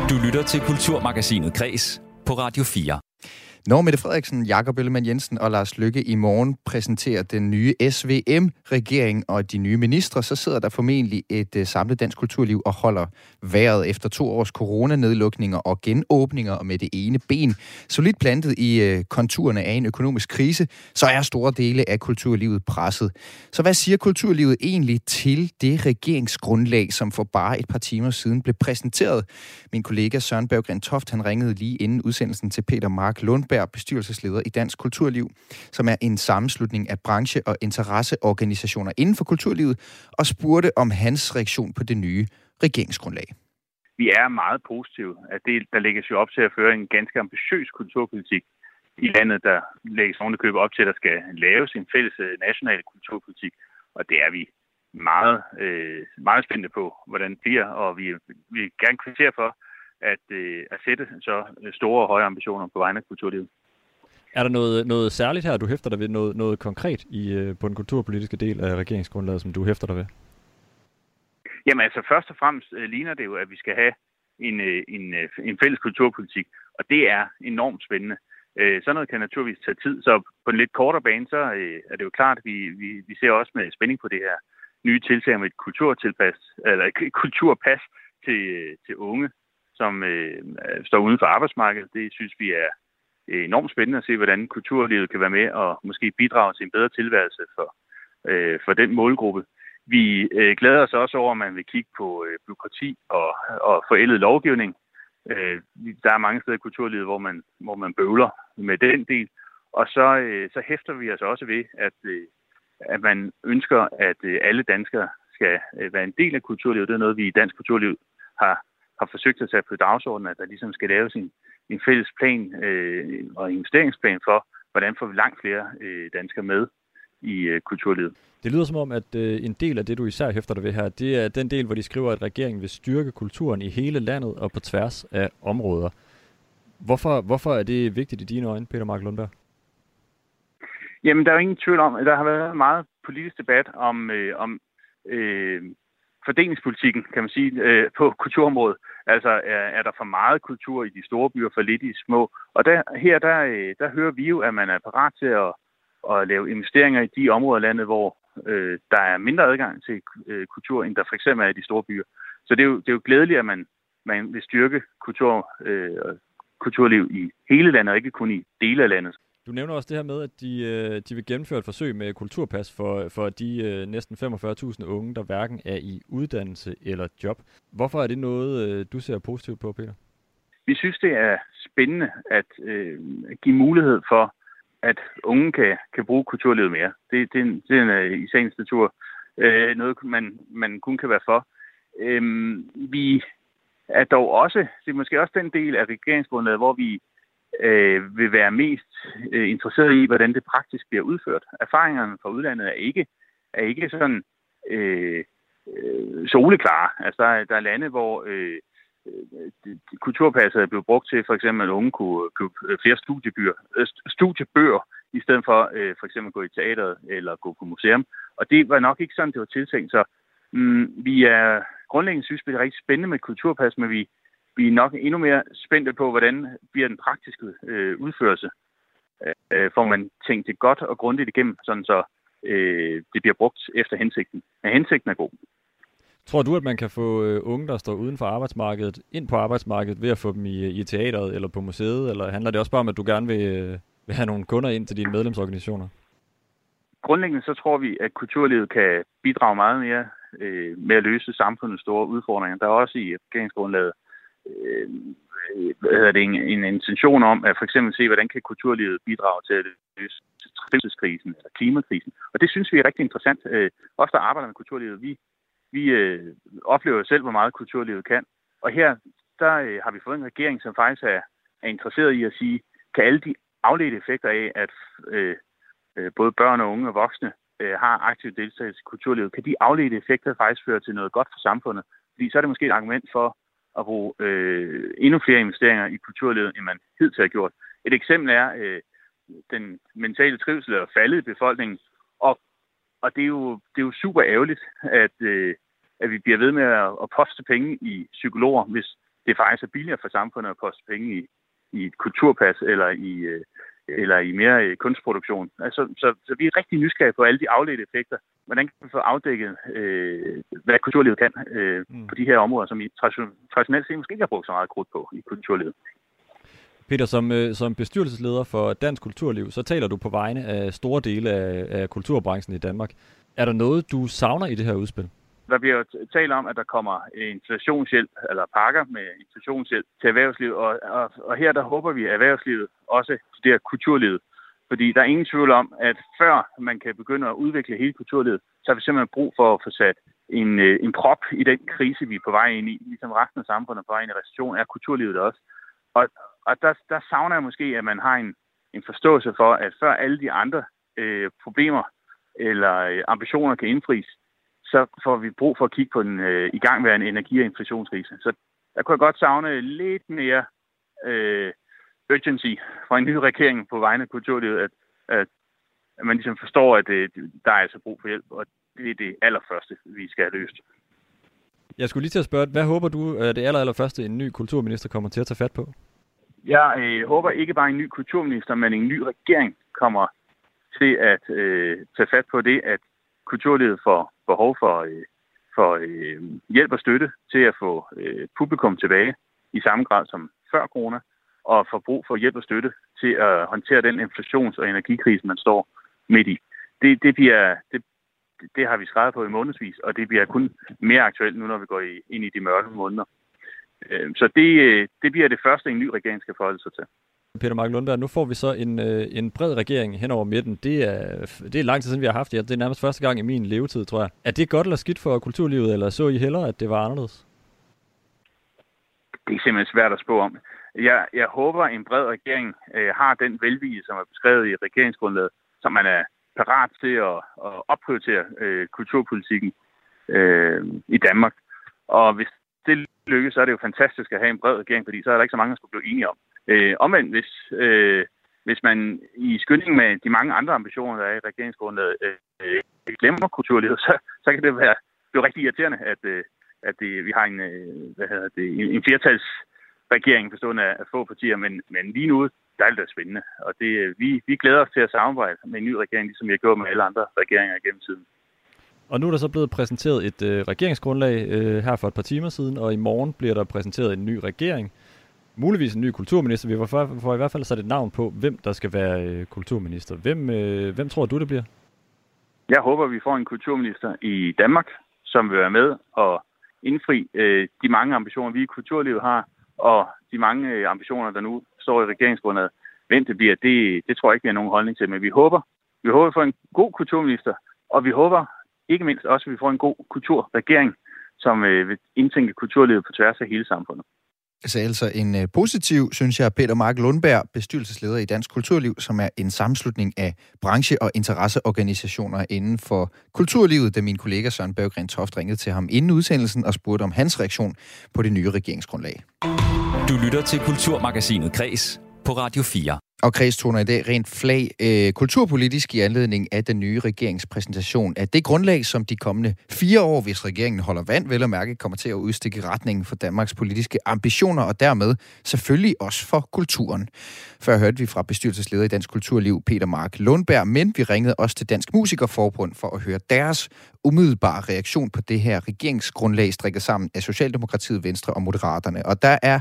Du lytter til Kulturmagasinet Kreds på Radio 4. Når Mette Frederiksen, Jakob Ellemann Jensen og Lars Lykke i morgen præsenterer den nye SVM-regering og de nye ministre, så sidder der formentlig et uh, samlet dansk kulturliv og holder vejret efter to års coronanedlukninger og genåbninger og med det ene ben solidt plantet i uh, konturerne af en økonomisk krise, så er store dele af kulturlivet presset. Så hvad siger kulturlivet egentlig til det regeringsgrundlag, som for bare et par timer siden blev præsenteret? Min kollega Søren Berggren Toft, han ringede lige inden udsendelsen til Peter Mark Lundberg, Lundberg, bestyrelsesleder i Dansk Kulturliv, som er en sammenslutning af branche- og interesseorganisationer inden for kulturlivet, og spurgte om hans reaktion på det nye regeringsgrundlag. Vi er meget positive, at det, der lægges jo op til at føre en ganske ambitiøs kulturpolitik i landet, der lægges købe op til, at der skal laves en fælles øh, national kulturpolitik, og det er vi meget, øh, meget spændte på, hvordan det bliver, og vi vil gerne kvittere for, at, øh, at sætte så store og høje ambitioner på vegne af kulturlivet. Er der noget, noget særligt her, du hæfter dig ved? Noget, noget konkret i, øh, på den kulturpolitiske del af regeringsgrundlaget, som du hæfter dig ved? Jamen altså, først og fremmest øh, ligner det jo, at vi skal have en, øh, en, øh, en fælles kulturpolitik, og det er enormt spændende. Øh, sådan noget kan naturligvis tage tid, så på en lidt kortere bane, så øh, er det jo klart, at vi, vi, vi ser også med spænding på det her nye tiltag med et kulturtilpas, eller et kulturpas til, øh, til unge, som øh, står uden for arbejdsmarkedet. Det synes vi er øh, enormt spændende at se, hvordan kulturlivet kan være med og måske bidrage til en bedre tilværelse for, øh, for den målgruppe. Vi øh, glæder os også over, at man vil kigge på øh, byråkrati og, og forældet lovgivning. Øh, der er mange steder i kulturlivet, hvor man, hvor man bøvler med den del. Og så, øh, så hæfter vi os også ved, at, øh, at man ønsker, at øh, alle danskere skal øh, være en del af kulturlivet. Det er noget, vi i dansk kulturliv har har forsøgt at sætte på dagsordenen, at der ligesom skal laves en, en fælles plan øh, og investeringsplan for, hvordan får vi langt flere øh, danskere med i øh, kulturlivet. Det lyder som om, at øh, en del af det, du især hæfter dig ved her, det er den del, hvor de skriver, at regeringen vil styrke kulturen i hele landet og på tværs af områder. Hvorfor, hvorfor er det vigtigt i dine øjne, Peter Mark Lundberg? Jamen, der er jo ingen tvivl om, at der har været meget politisk debat om, øh, om øh, fordelingspolitikken, kan man sige, øh, på kulturområdet. Altså, er, er der for meget kultur i de store byer, for lidt i de små? Og der, her, der, øh, der hører vi jo, at man er parat til at, at lave investeringer i de områder af landet, hvor øh, der er mindre adgang til øh, kultur, end der for eksempel er i de store byer. Så det er jo, det er jo glædeligt, at man, man vil styrke kultur, øh, kulturliv i hele landet, og ikke kun i dele af landet. Du nævner også det her med, at de, øh, de vil gennemføre et forsøg med kulturpas for, for de øh, næsten 45.000 unge, der hverken er i uddannelse eller job. Hvorfor er det noget, øh, du ser positivt på, Peter? Vi synes, det er spændende at øh, give mulighed for, at unge kan, kan bruge kulturlivet mere. Det, det, det er en, i sagens natur øh, noget, man, man kun kan være for. Øh, vi er dog også, det er måske også den del af regeringsgrundlaget, hvor vi øh, vil være mest øh, interesseret i, hvordan det praktisk bliver udført. Erfaringerne fra udlandet er ikke, er ikke sådan øh, øh, soleklare. Altså, der, er, der er lande, hvor øh, øh kulturpasset er blevet brugt til, for eksempel, at unge kunne købe flere studiebøger, øh, studiebøger i stedet for øh, for eksempel at gå i teateret eller gå på museum. Og det var nok ikke sådan, det var tiltænkt. Så mm, vi er grundlæggende synes, vi det er rigtig spændende med kulturpas, men vi vi er nok endnu mere spændte på, hvordan bliver den praktiske øh, udførelse. Øh, får man tænkt det godt og grundigt igennem, sådan så øh, det bliver brugt efter hensigten. Men hensigten er god. Tror du, at man kan få øh, unge, der står uden for arbejdsmarkedet, ind på arbejdsmarkedet ved at få dem i, i teateret eller på museet? Eller handler det også bare om, at du gerne vil, øh, vil have nogle kunder ind til dine medlemsorganisationer? Grundlæggende så tror vi, at kulturlivet kan bidrage meget mere øh, med at løse samfundets store udfordringer. Der er også i regeringsgrundlaget øh, hvad hedder det, en, en intention om at for eksempel se, hvordan kan kulturlivet bidrage til at løse trivselskrisen eller klimakrisen. Og det synes vi er rigtig interessant. Øh, os, der arbejder med kulturlivet, vi, vi øh, oplever selv, hvor meget kulturlivet kan. Og her der øh, har vi fået en regering, som faktisk er, er interesseret i at sige, kan alle de afledte effekter af, at øh, øh, både børn og unge og voksne øh, har aktiv deltagelse i kulturlivet, kan de afledte effekter faktisk føre til noget godt for samfundet? Fordi så er det måske et argument for at bruge øh, endnu flere investeringer i kulturlivet, end man hidtil har gjort. Et eksempel er øh, den mentale trivsel er faldet i befolkningen, og, og det, er jo, det er jo super ærgerligt, at, øh, at vi bliver ved med at, at poste penge i psykologer, hvis det faktisk er billigere for samfundet at poste penge i, i et kulturpas eller i, øh, eller i mere øh, kunstproduktion. Altså, så, så vi er rigtig nysgerrige på alle de afledte effekter. Hvordan kan vi få afdækket, øh, hvad kulturlivet kan øh, mm. på de her områder, som I traditionelt set måske ikke har brugt så meget krudt på i kulturlivet? Peter, som, øh, som bestyrelsesleder for Dansk Kulturliv, så taler du på vegne af store dele af, af kulturbranchen i Danmark. Er der noget, du savner i det her udspil? Der bliver jo talt om, at der kommer inflationshjælp, eller pakker med inflationshjælp til erhvervslivet, og, og, og her der håber vi, at erhvervslivet også studerer kulturlivet. Fordi der er ingen tvivl om, at før man kan begynde at udvikle hele kulturlivet, så har vi simpelthen brug for at få sat en, øh, en prop i den krise, vi er på vej ind i. Ligesom resten af samfundet er på vej ind i recession, er kulturlivet også. Og, og der, der savner jeg måske, at man har en, en forståelse for, at før alle de andre øh, problemer eller øh, ambitioner kan indfries, så får vi brug for at kigge på den øh, igangværende energi- og inflationskrise. Så der kunne jeg godt savne lidt mere øh, urgency fra en ny regering på vegne af kulturlivet, at, at, at man ligesom forstår, at øh, der er altså brug for hjælp, og det er det allerførste, vi skal have løst. Jeg skulle lige til at spørge, hvad håber du, at det aller, allerførste en ny kulturminister kommer til at tage fat på? Jeg øh, håber ikke bare en ny kulturminister, men en ny regering kommer til at øh, tage fat på det, at kulturlivet får behov for, øh, for øh, hjælp og støtte til at få øh, publikum tilbage i samme grad som før corona, og får brug for hjælp og støtte til at håndtere den inflations- og energikrise, man står midt i. Det, det, bliver, det, det har vi skrevet på i månedsvis, og det bliver kun mere aktuelt nu, når vi går i, ind i de mørke måneder. Øh, så det, øh, det bliver det første, en ny regering skal forholde sig til. Peter Mark Lundberg, nu får vi så en, øh, en bred regering hen over midten. Det er, det er lang tid siden, vi har haft det. Det er nærmest første gang i min levetid, tror jeg. Er det godt eller skidt for kulturlivet, eller så I hellere, at det var anderledes? Det er simpelthen svært at spå om. Jeg, jeg håber, at en bred regering øh, har den velvige, som er beskrevet i regeringsgrundlaget, som man er parat til at, at opprioritere øh, kulturpolitikken øh, i Danmark. Og hvis det lykkes, så er det jo fantastisk at have en bred regering, fordi så er der ikke så mange, der skulle blive enige om. Øh, omvendt, hvis, øh, hvis man i skynding med de mange andre ambitioner, der er i regeringsgrundlaget, øh, øh glemmer kulturlivet, så, så kan det være det er rigtig irriterende, at, øh, at det, vi har en, øh, hvad hedder det, en, en flertalsregering bestående af, af få partier, men, men lige nu, der er det spændende. Og det, vi, vi glæder os til at samarbejde med en ny regering, ligesom vi har gjort med alle andre regeringer gennem tiden. Og nu er der så blevet præsenteret et øh, regeringsgrundlag øh, her for et par timer siden, og i morgen bliver der præsenteret en ny regering. Muligvis en ny kulturminister. Vi får, får i hvert fald sat et navn på, hvem der skal være øh, kulturminister. Hvem, øh, hvem tror du, det bliver? Jeg håber, vi får en kulturminister i Danmark, som vil være med og indfri øh, de mange ambitioner, vi i kulturlivet har, og de mange øh, ambitioner, der nu står i regeringsgrundlaget. Hvem det bliver, det, det tror jeg ikke, vi har nogen holdning til, men vi håber, vi håber for en god kulturminister, og vi håber ikke mindst også, at vi får en god kulturregering, som øh, vil indtænke kulturlivet på tværs af hele samfundet. Altså, altså en øh, positiv, synes jeg, Peter Mark Lundberg, bestyrelsesleder i Dansk Kulturliv, som er en sammenslutning af branche- og interesseorganisationer inden for kulturlivet, da min kollega Søren Berggren Toft ringede til ham inden udsendelsen og spurgte om hans reaktion på det nye regeringsgrundlag. Du lytter til Kulturmagasinet Kres på Radio 4. Og kredstoner i dag rent flag øh, kulturpolitisk i anledning af den nye regeringspræsentation af det grundlag, som de kommende fire år, hvis regeringen holder vand, vel og mærke, kommer til at udstikke retningen for Danmarks politiske ambitioner, og dermed selvfølgelig også for kulturen. Før hørte vi fra bestyrelsesleder i Dansk Kulturliv, Peter Mark Lundberg, men vi ringede også til Dansk Musikerforbund for at høre deres umiddelbare reaktion på det her regeringsgrundlag, strikket sammen af Socialdemokratiet, Venstre og Moderaterne. Og der er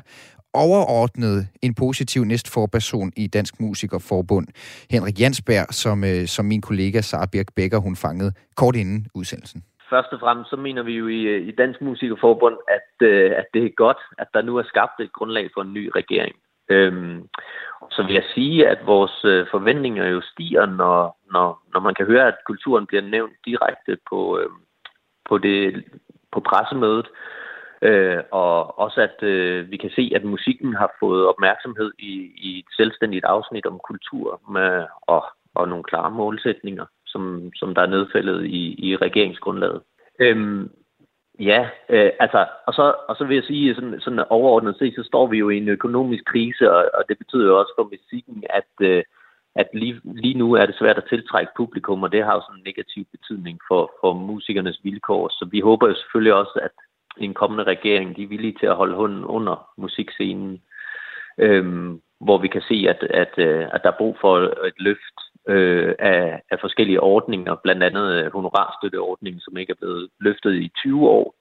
overordnet en positiv næstforperson i Dansk Musikerforbund, Henrik Jansberg, som, øh, som min kollega Sara Birk Becker, hun fangede kort inden udsendelsen. Først og fremmest så mener vi jo i, øh, i Dansk Musikerforbund, at, øh, at det er godt, at der nu er skabt et grundlag for en ny regering. Øhm, så vil jeg sige, at vores øh, forventninger jo stiger, når, når, når man kan høre, at kulturen bliver nævnt direkte på, øh, på, det, på pressemødet. Øh, og også at øh, vi kan se, at musikken har fået opmærksomhed i, i et selvstændigt afsnit om kultur med, og, og nogle klare målsætninger, som, som der er nedfældet i, i regeringsgrundlaget. Øhm, ja, øh, altså, og så, og så vil jeg sige, sådan, sådan overordnet set, så står vi jo i en økonomisk krise, og, og det betyder jo også for musikken, at, øh, at lige, lige nu er det svært at tiltrække publikum, og det har jo sådan en negativ betydning for, for musikernes vilkår. Så vi håber jo selvfølgelig også, at en kommende regering, de er villige til at holde hånden under musikscenen, øhm, hvor vi kan se, at, at, øh, at der er brug for et løft øh, af, af forskellige ordninger, blandt andet øh, honorarstøtteordningen, som ikke er blevet løftet i 20 år.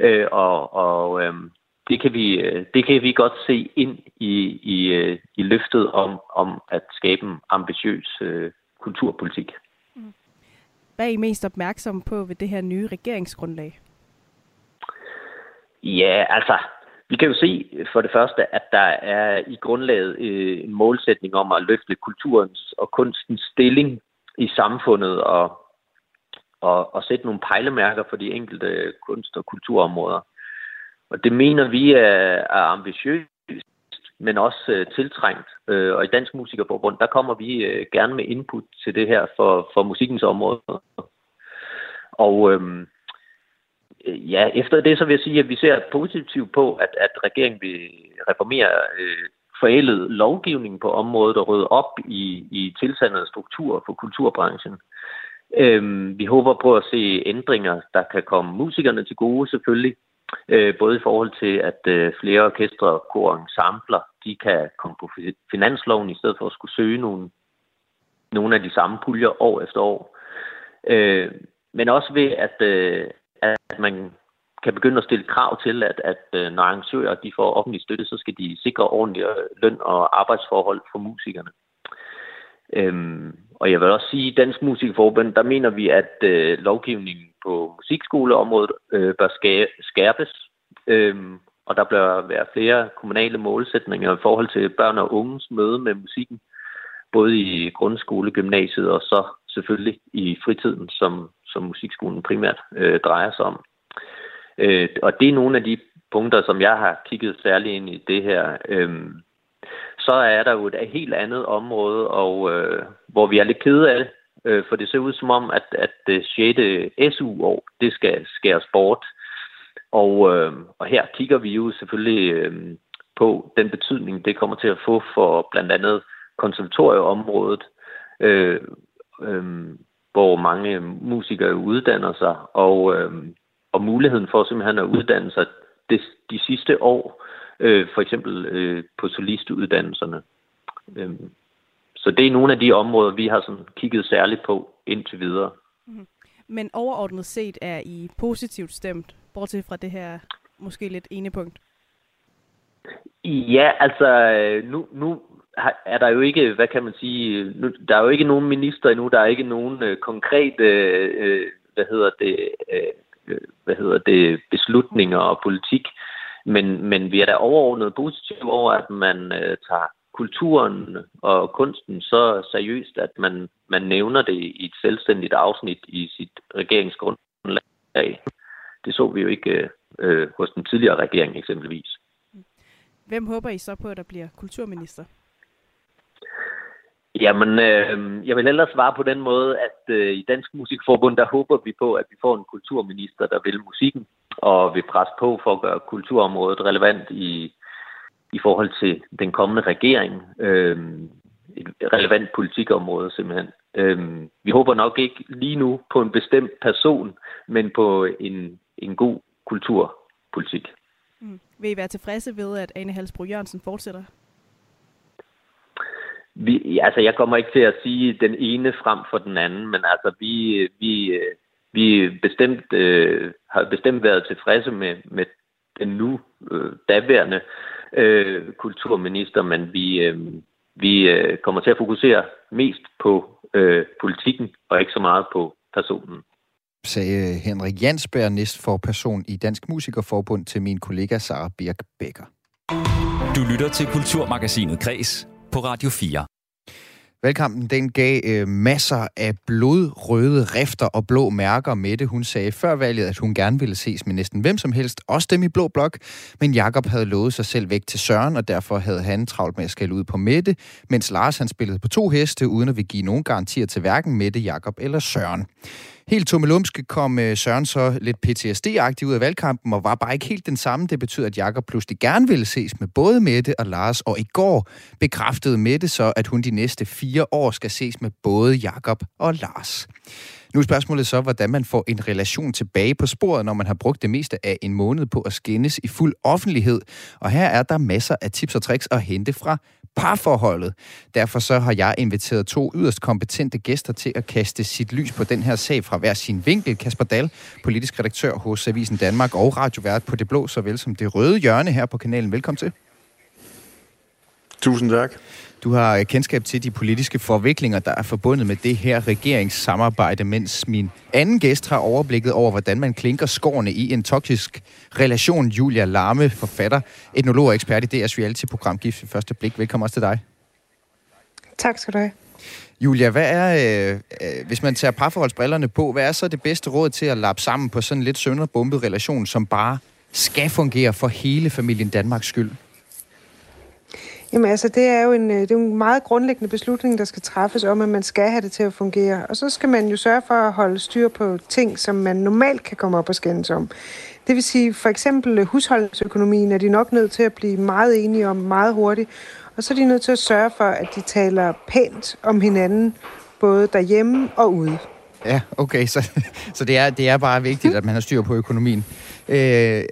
Øh, og og øh, det, kan vi, øh, det kan vi godt se ind i, i, i løftet om, om at skabe en ambitiøs øh, kulturpolitik. Hvad er I mest opmærksom på ved det her nye regeringsgrundlag? Ja, altså, vi kan jo se for det første, at der er i grundlaget øh, en målsætning om at løfte kulturens og kunstens stilling i samfundet og, og, og sætte nogle pejlemærker for de enkelte kunst- og kulturområder. Og det mener vi er, er ambitiøst, men også øh, tiltrængt. Øh, og i Dansk Musikerforbund, der kommer vi øh, gerne med input til det her for, for musikkens område. Og øh, Øh, ja, efter det så vil jeg sige, at vi ser positivt på, at, at regeringen vil reformere øh, forældet lovgivning på området og rydde op i, i tilsandede strukturer for kulturbranchen. Øhm, vi håber på at se ændringer, der kan komme musikerne til gode selvfølgelig, øh, både i forhold til, at øh, flere orkestre, kor og ensembler, de kan komme på finansloven i stedet for at skulle søge nogle, nogle af de samme puljer år efter år. Øh, men også ved, at, øh, at man kan begynde at stille krav til, at, at øh, når arrangører de får offentlig støtte, så skal de sikre ordentlige øh, løn- og arbejdsforhold for musikerne. Øhm, og jeg vil også sige, at Dansk Musikforbund, der mener vi, at øh, lovgivningen på musikskoleområdet øh, bør skærpes, øhm, og der bør være flere kommunale målsætninger i forhold til børn og unges møde med musikken, både i grundskole, gymnasiet og så selvfølgelig i fritiden, som, som musikskolen primært øh, drejer sig om. Øh, og det er nogle af de punkter, som jeg har kigget særligt ind i det her. Øh, så er der jo et helt andet område, og øh, hvor vi er lidt kede af det, øh, for det ser ud som om, at, at øh, det 6. SU-år, det skal skæres bort. Og, øh, og her kigger vi jo selvfølgelig øh, på den betydning, det kommer til at få for blandt andet konservatorieområdet, øh, øh, hvor mange musikere uddanner sig, og, øh, og muligheden for simpelthen at uddanne sig det, de sidste år, øh, for eksempel øh, på solistuddannelserne. Øh, så det er nogle af de områder, vi har sådan kigget særligt på indtil videre. Mm. Men overordnet set er I positivt stemt, bortset fra det her måske lidt ene punkt? Ja, altså nu, nu er der jo ikke, hvad kan man sige, nu, der er jo ikke nogen minister endnu, der er ikke nogen øh, konkrete, øh, hvad hedder det, øh, øh, hvad hedder det, beslutninger og politik, men, men vi er da overordnet positive over, at man øh, tager kulturen og kunsten så seriøst, at man, man nævner det i et selvstændigt afsnit i sit regeringsgrundlag. Det så vi jo ikke øh, øh hos den tidligere regering eksempelvis. Hvem håber I så på, at der bliver kulturminister? Jamen, øh, jeg vil ellers svare på den måde, at øh, i Dansk Musikforbund, der håber vi på, at vi får en kulturminister, der vil musikken, og vil presse på for at gøre kulturområdet relevant i, i forhold til den kommende regering. Øh, et relevant politikområde simpelthen. Øh, vi håber nok ikke lige nu på en bestemt person, men på en, en god kulturpolitik. Mm. Vil I være tilfredse ved, at Ane Halsbro Jørgensen fortsætter? Vi, altså, jeg kommer ikke til at sige den ene frem for den anden, men altså, vi, vi, vi bestemt, øh, har bestemt været tilfredse med, med den nu øh, daværende øh, kulturminister, men vi, øh, vi øh, kommer til at fokusere mest på øh, politikken og ikke så meget på personen sagde Henrik Jansberg, næstfor person i Dansk Musikerforbund, til min kollega Sara Birk Becker. Du lytter til Kulturmagasinet Kres på Radio 4. Valgkampen den gav øh, masser af blodrøde rifter og blå mærker. Mette, hun sagde før valget, at hun gerne ville ses med næsten hvem som helst, også dem i blå blok. Men Jakob havde lovet sig selv væk til Søren, og derfor havde han travlt med at skælde ud på Mette, mens Lars han spillede på to heste, uden at vi give nogen garantier til hverken Mette, Jakob eller Søren. Helt tummelumske kom øh, Søren så lidt PTSD-agtig ud af valgkampen, og var bare ikke helt den samme. Det betyder, at Jakob pludselig gerne ville ses med både Mette og Lars, og i går bekræftede Mette så, at hun de næste fire år skal ses med både Jakob og Lars. Nu er spørgsmålet så, hvordan man får en relation tilbage på sporet, når man har brugt det meste af en måned på at skændes i fuld offentlighed. Og her er der masser af tips og tricks at hente fra parforholdet. Derfor så har jeg inviteret to yderst kompetente gæster til at kaste sit lys på den her sag fra hver sin vinkel. Kasper Dahl, politisk redaktør hos Avisen Danmark og radiovært på Det Blå, såvel som Det Røde Hjørne her på kanalen. Velkommen til. Tusind tak. Du har kendskab til de politiske forviklinger, der er forbundet med det her regeringssamarbejde, mens min anden gæst har overblikket over, hvordan man klinker skårene i en toksisk relation. Julia Larme, forfatter, etnolog og ekspert i DR's reality-program Gift i første blik. Velkommen også til dig. Tak skal du have. Julia, hvad er, øh, øh, hvis man tager parforholdsbrillerne på, hvad er så det bedste råd til at lappe sammen på sådan en lidt sønderbumpet relation, som bare skal fungere for hele familien Danmarks skyld? Jamen altså, det er jo en, øh, det er jo en meget grundlæggende beslutning, der skal træffes om, at man skal have det til at fungere. Og så skal man jo sørge for at holde styr på ting, som man normalt kan komme op og skændes om. Det vil sige, for eksempel husholdningsøkonomien er de nok nødt til at blive meget enige om meget hurtigt. Og så er de nødt til at sørge for, at de taler pænt om hinanden, både derhjemme og ude. Ja, okay, så, så det, er, det er bare vigtigt, at man har styr på økonomien. Øh,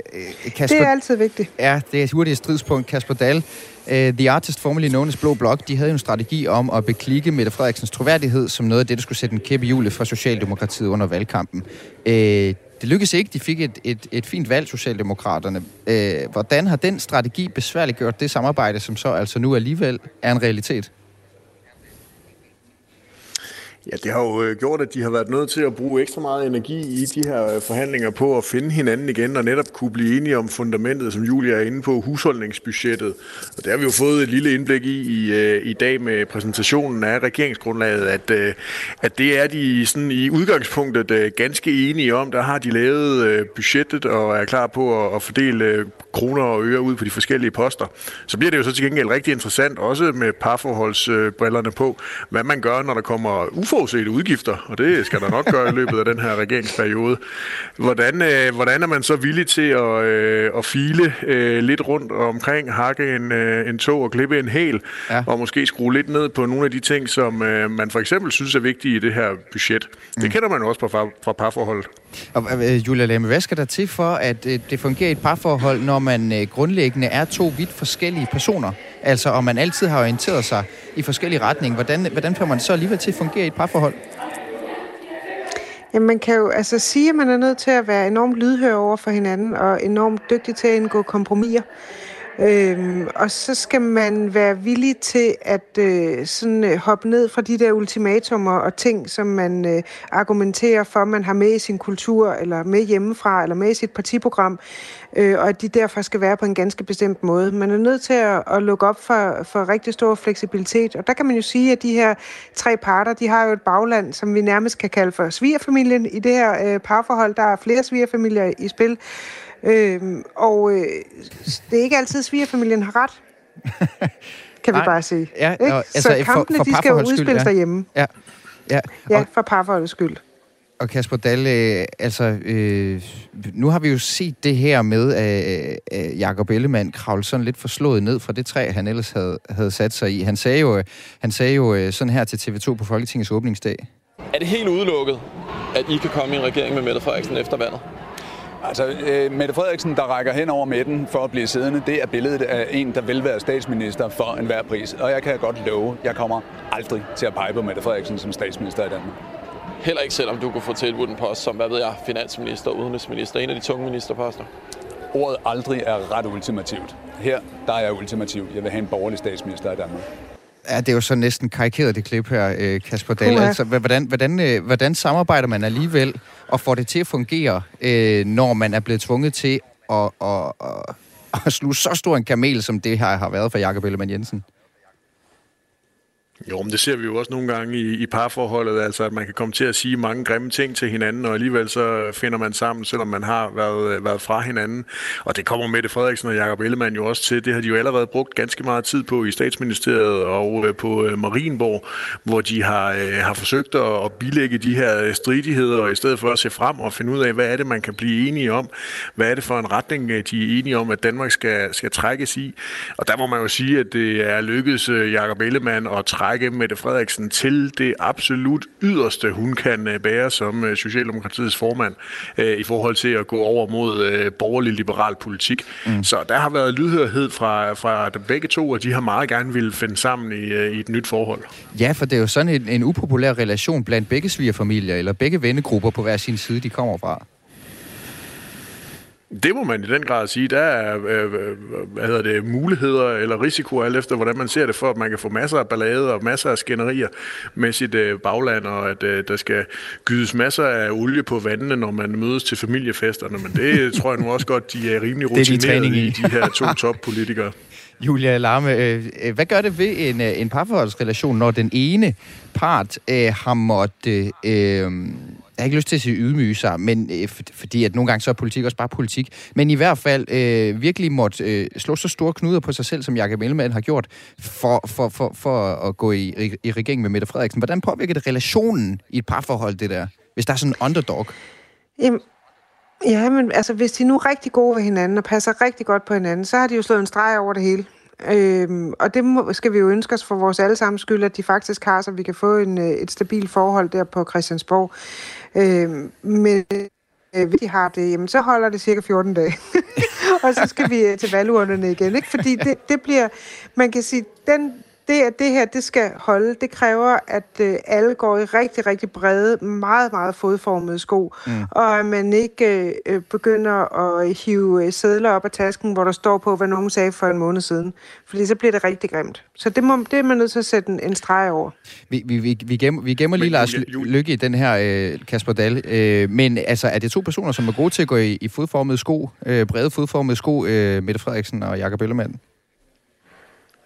Kasper, det er altid vigtigt. Ja, det er et hurtigt stridspunkt. Kasper Dahl, uh, The Artist, formerly known as Blå Blok, de havde jo en strategi om at beklikke Mette Frederiksens troværdighed som noget af det, der skulle sætte en kæppe hjulet for Socialdemokratiet under valgkampen. Uh, det lykkedes ikke. De fik et, et, et fint valg, Socialdemokraterne. Uh, hvordan har den strategi besværliggjort det samarbejde, som så altså nu alligevel er en realitet? Ja, det har jo øh, gjort, at de har været nødt til at bruge ekstra meget energi i de her øh, forhandlinger på at finde hinanden igen og netop kunne blive enige om fundamentet, som Julia er inde på, husholdningsbudgettet. Og det har vi jo fået et lille indblik i i, øh, i dag med præsentationen af regeringsgrundlaget, at, at det er de sådan i udgangspunktet ganske enige om. Der har de lavet budgettet og er klar på at, fordele kroner og øre ud på de forskellige poster. Så bliver det jo så til gengæld rigtig interessant, også med parforholdsbrillerne på, hvad man gør, når der kommer uforudsete udgifter, og det skal der nok gøre i løbet af den her regeringsperiode. Hvordan, øh, hvordan er man så villig til at, øh, at file øh, lidt rundt omkring, hakke en, øh, en tog og klippe en hæl, ja. og måske skrue lidt ned på nogle af de ting, som øh, man for eksempel synes er vigtige i det her budget. Mm. Det kender man jo også fra, fra parforhold. Og, øh, Julia Lemme, hvad skal der til for, at øh, det fungerer i et parforhold, når man øh, grundlæggende er to vidt forskellige personer? Altså, om man altid har orienteret sig i forskellige retninger. Hvordan, hvordan får man så alligevel til at fungere i et parforhold? Jamen, man kan jo altså sige, at man er nødt til at være enormt lydhør over for hinanden, og enormt dygtig til at indgå kompromiser. Øhm, og så skal man være villig til at øh, sådan, øh, hoppe ned fra de der ultimatumer og ting, som man øh, argumenterer for, man har med i sin kultur, eller med hjemmefra, eller med i sit partiprogram, øh, og at de derfor skal være på en ganske bestemt måde. Man er nødt til at, at lukke op for, for rigtig stor fleksibilitet, og der kan man jo sige, at de her tre parter, de har jo et bagland, som vi nærmest kan kalde for svigerfamilien i det her øh, parforhold. Der er flere svigerfamilier i spil, Øhm, og øh, det er ikke altid, at svigerfamilien har ret. kan vi bare sige. Ja, ikke? Og, altså, Så kampene, for, for de skal jo udspilles ja. derhjemme. Ja, ja. ja for parforholdets skyld. Og Kasper Dahl, øh, altså, øh, nu har vi jo set det her med, at øh, Jacob Ellemann kravle sådan lidt forslået ned fra det træ, han ellers havde, havde sat sig i. Han sagde jo, han sagde jo øh, sådan her til TV2 på Folketingets åbningsdag. Er det helt udelukket, at I kan komme i en regering med Mette Frederiksen efter valget? Altså, øh, Mette Frederiksen, der rækker hen over midten for at blive siddende, det er billedet af en, der vil være statsminister for enhver pris. Og jeg kan godt love, jeg kommer aldrig til at pege på Mette Frederiksen som statsminister i Danmark. Heller ikke selvom du kunne få tilbudt en post som, hvad ved jeg, finansminister, udenrigsminister, en af de tunge ministerposter? Ordet aldrig er ret ultimativt. Her, der er jeg ultimativ. Jeg vil have en borgerlig statsminister i Danmark. Ja, det er jo så næsten karikeret det klip her, øh, Kasper Dahl. Altså, hvordan, hvordan, øh, hvordan samarbejder man alligevel og får det til at fungere, øh, når man er blevet tvunget til at, at, at, at sluge så stor en kamel, som det her har været for Jakob Ellemann Jensen? Jo, men det ser vi jo også nogle gange i, i parforholdet, altså at man kan komme til at sige mange grimme ting til hinanden, og alligevel så finder man sammen, selvom man har været, øh, været fra hinanden. Og det kommer Mette Frederiksen og Jakob Ellemann jo også til. Det har de jo allerede brugt ganske meget tid på i statsministeriet og øh, på øh, Marienborg, hvor de har, har forsøgt at, at bilægge de her stridigheder, og i stedet for at se frem og finde ud af, hvad er det, man kan blive enige om? Hvad er det for en retning, de er enige om, at Danmark skal, skal trækkes i? Og der må man jo sige, at det er lykkedes Jakob Ellemann at trække trække Mette Frederiksen til det absolut yderste, hun kan øh, bære som øh, Socialdemokratiets formand øh, i forhold til at gå over mod borgerlig-liberal politik. Mm. Så der har været lydhørhed fra, fra begge to, og de har meget gerne ville finde sammen i, i et nyt forhold. Ja, for det er jo sådan en, en upopulær relation blandt begge svigerfamilier, eller begge vennegrupper på hver sin side, de kommer fra. Det må man i den grad sige. Der er øh, hvad hedder det, muligheder eller risikoer, alt efter hvordan man ser det, for at man kan få masser af ballade og masser af skænderier med sit øh, bagland, og at øh, der skal gydes masser af olie på vandene, når man mødes til familiefesterne. Men det tror jeg nu også godt, de er rimelig rutineret i. i de her to toppolitikere. Julia Larme, øh, hvad gør det ved en, en parforholdsrelation, når den ene part øh, har måttet... Øh, jeg har ikke lyst til at sige ydmyge sig, men øh, fordi at nogle gange så er politik også bare politik, men i hvert fald øh, virkelig måtte øh, slå så store knuder på sig selv, som Jakob Ellemann har gjort, for, for, for, for at gå i, i, i regering med Mette Frederiksen. Hvordan påvirker det relationen i et parforhold, det der, hvis der er sådan en underdog? Jamen, ja, men altså, hvis de nu er rigtig gode ved hinanden og passer rigtig godt på hinanden, så har de jo slået en streg over det hele. Øhm, og det må, skal vi jo ønske os for vores allesammens skyld, at de faktisk har, så vi kan få en, øh, et stabilt forhold der på Christiansborg. Øh, men øh, hvis de har det, jamen, så holder det cirka 14 dage. og så skal vi øh, til valgurnerne igen. Ikke? Fordi det, det bliver, man kan sige, den det, at det her det skal holde, det kræver, at øh, alle går i rigtig, rigtig brede, meget, meget fodformede sko, mm. og at man ikke øh, begynder at hive øh, sædler op af tasken, hvor der står på, hvad nogen sagde for en måned siden. Fordi så bliver det rigtig grimt. Så det, må, det er man nødt til at sætte en, en streg over. Vi, vi, vi, vi, gemmer, vi gemmer lige Lars Lykke i den her, øh, Kasper Dahl. Øh, men altså, er det to personer, som er gode til at gå i, i fodformede sko, øh, brede fodformede sko, øh, Mette Frederiksen og Jakob Ellemann?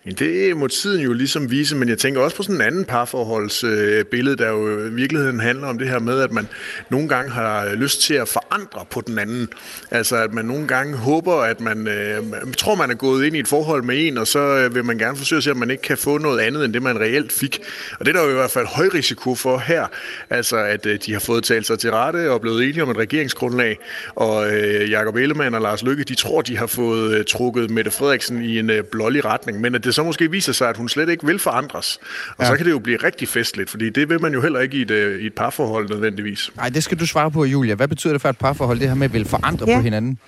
Det må tiden jo ligesom vise, men jeg tænker også på sådan en anden parforholdsbillede, øh, der jo i virkeligheden handler om det her med, at man nogle gange har lyst til at forandre på den anden. Altså at man nogle gange håber, at man, øh, man tror, man er gået ind i et forhold med en, og så øh, vil man gerne forsøge at se, om man ikke kan få noget andet, end det man reelt fik. Og det er der jo i hvert fald høj risiko for her. Altså at øh, de har fået talt sig til rette og blevet enige om et regeringsgrundlag, og øh, Jacob Ellemann og Lars Lykke, de tror, de har fået øh, trukket Mette Frederiksen i en øh, blålig retning, men at det så måske viser sig, at hun slet ikke vil forandres. Og ja. så kan det jo blive rigtig festligt, fordi det vil man jo heller ikke i et, øh, i et parforhold nødvendigvis. Nej, det skal du svare på, Julia. Hvad betyder det for et parforhold, det her med at vil forandre ja. på hinanden?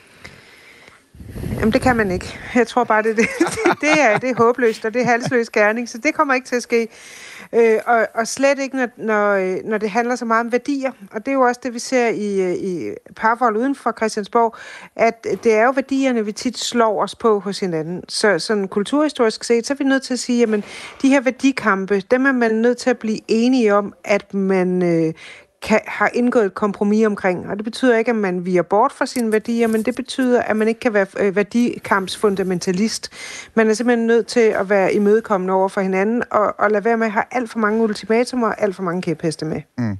Jamen, det kan man ikke. Jeg tror bare, det, det, det, er, det er håbløst, og det er halsløs gerning, så det kommer ikke til at ske. Øh, og, og slet ikke, når, når, øh, når det handler så meget om værdier. Og det er jo også det, vi ser i, øh, i parforhold uden for Christiansborg, at det er jo værdierne, vi tit slår os på hos hinanden. Så sådan kulturhistorisk set, så er vi nødt til at sige, at de her værdikampe, dem er man nødt til at blive enige om, at man øh, kan, har indgået et kompromis omkring. Og det betyder ikke, at man viger bort fra sine værdier, men det betyder, at man ikke kan være øh, værdikampsfundamentalist. Man er simpelthen nødt til at være imødekommende over for hinanden, og, og lade være med at have alt for mange ultimatumer og alt for mange kæpheste med. Mm.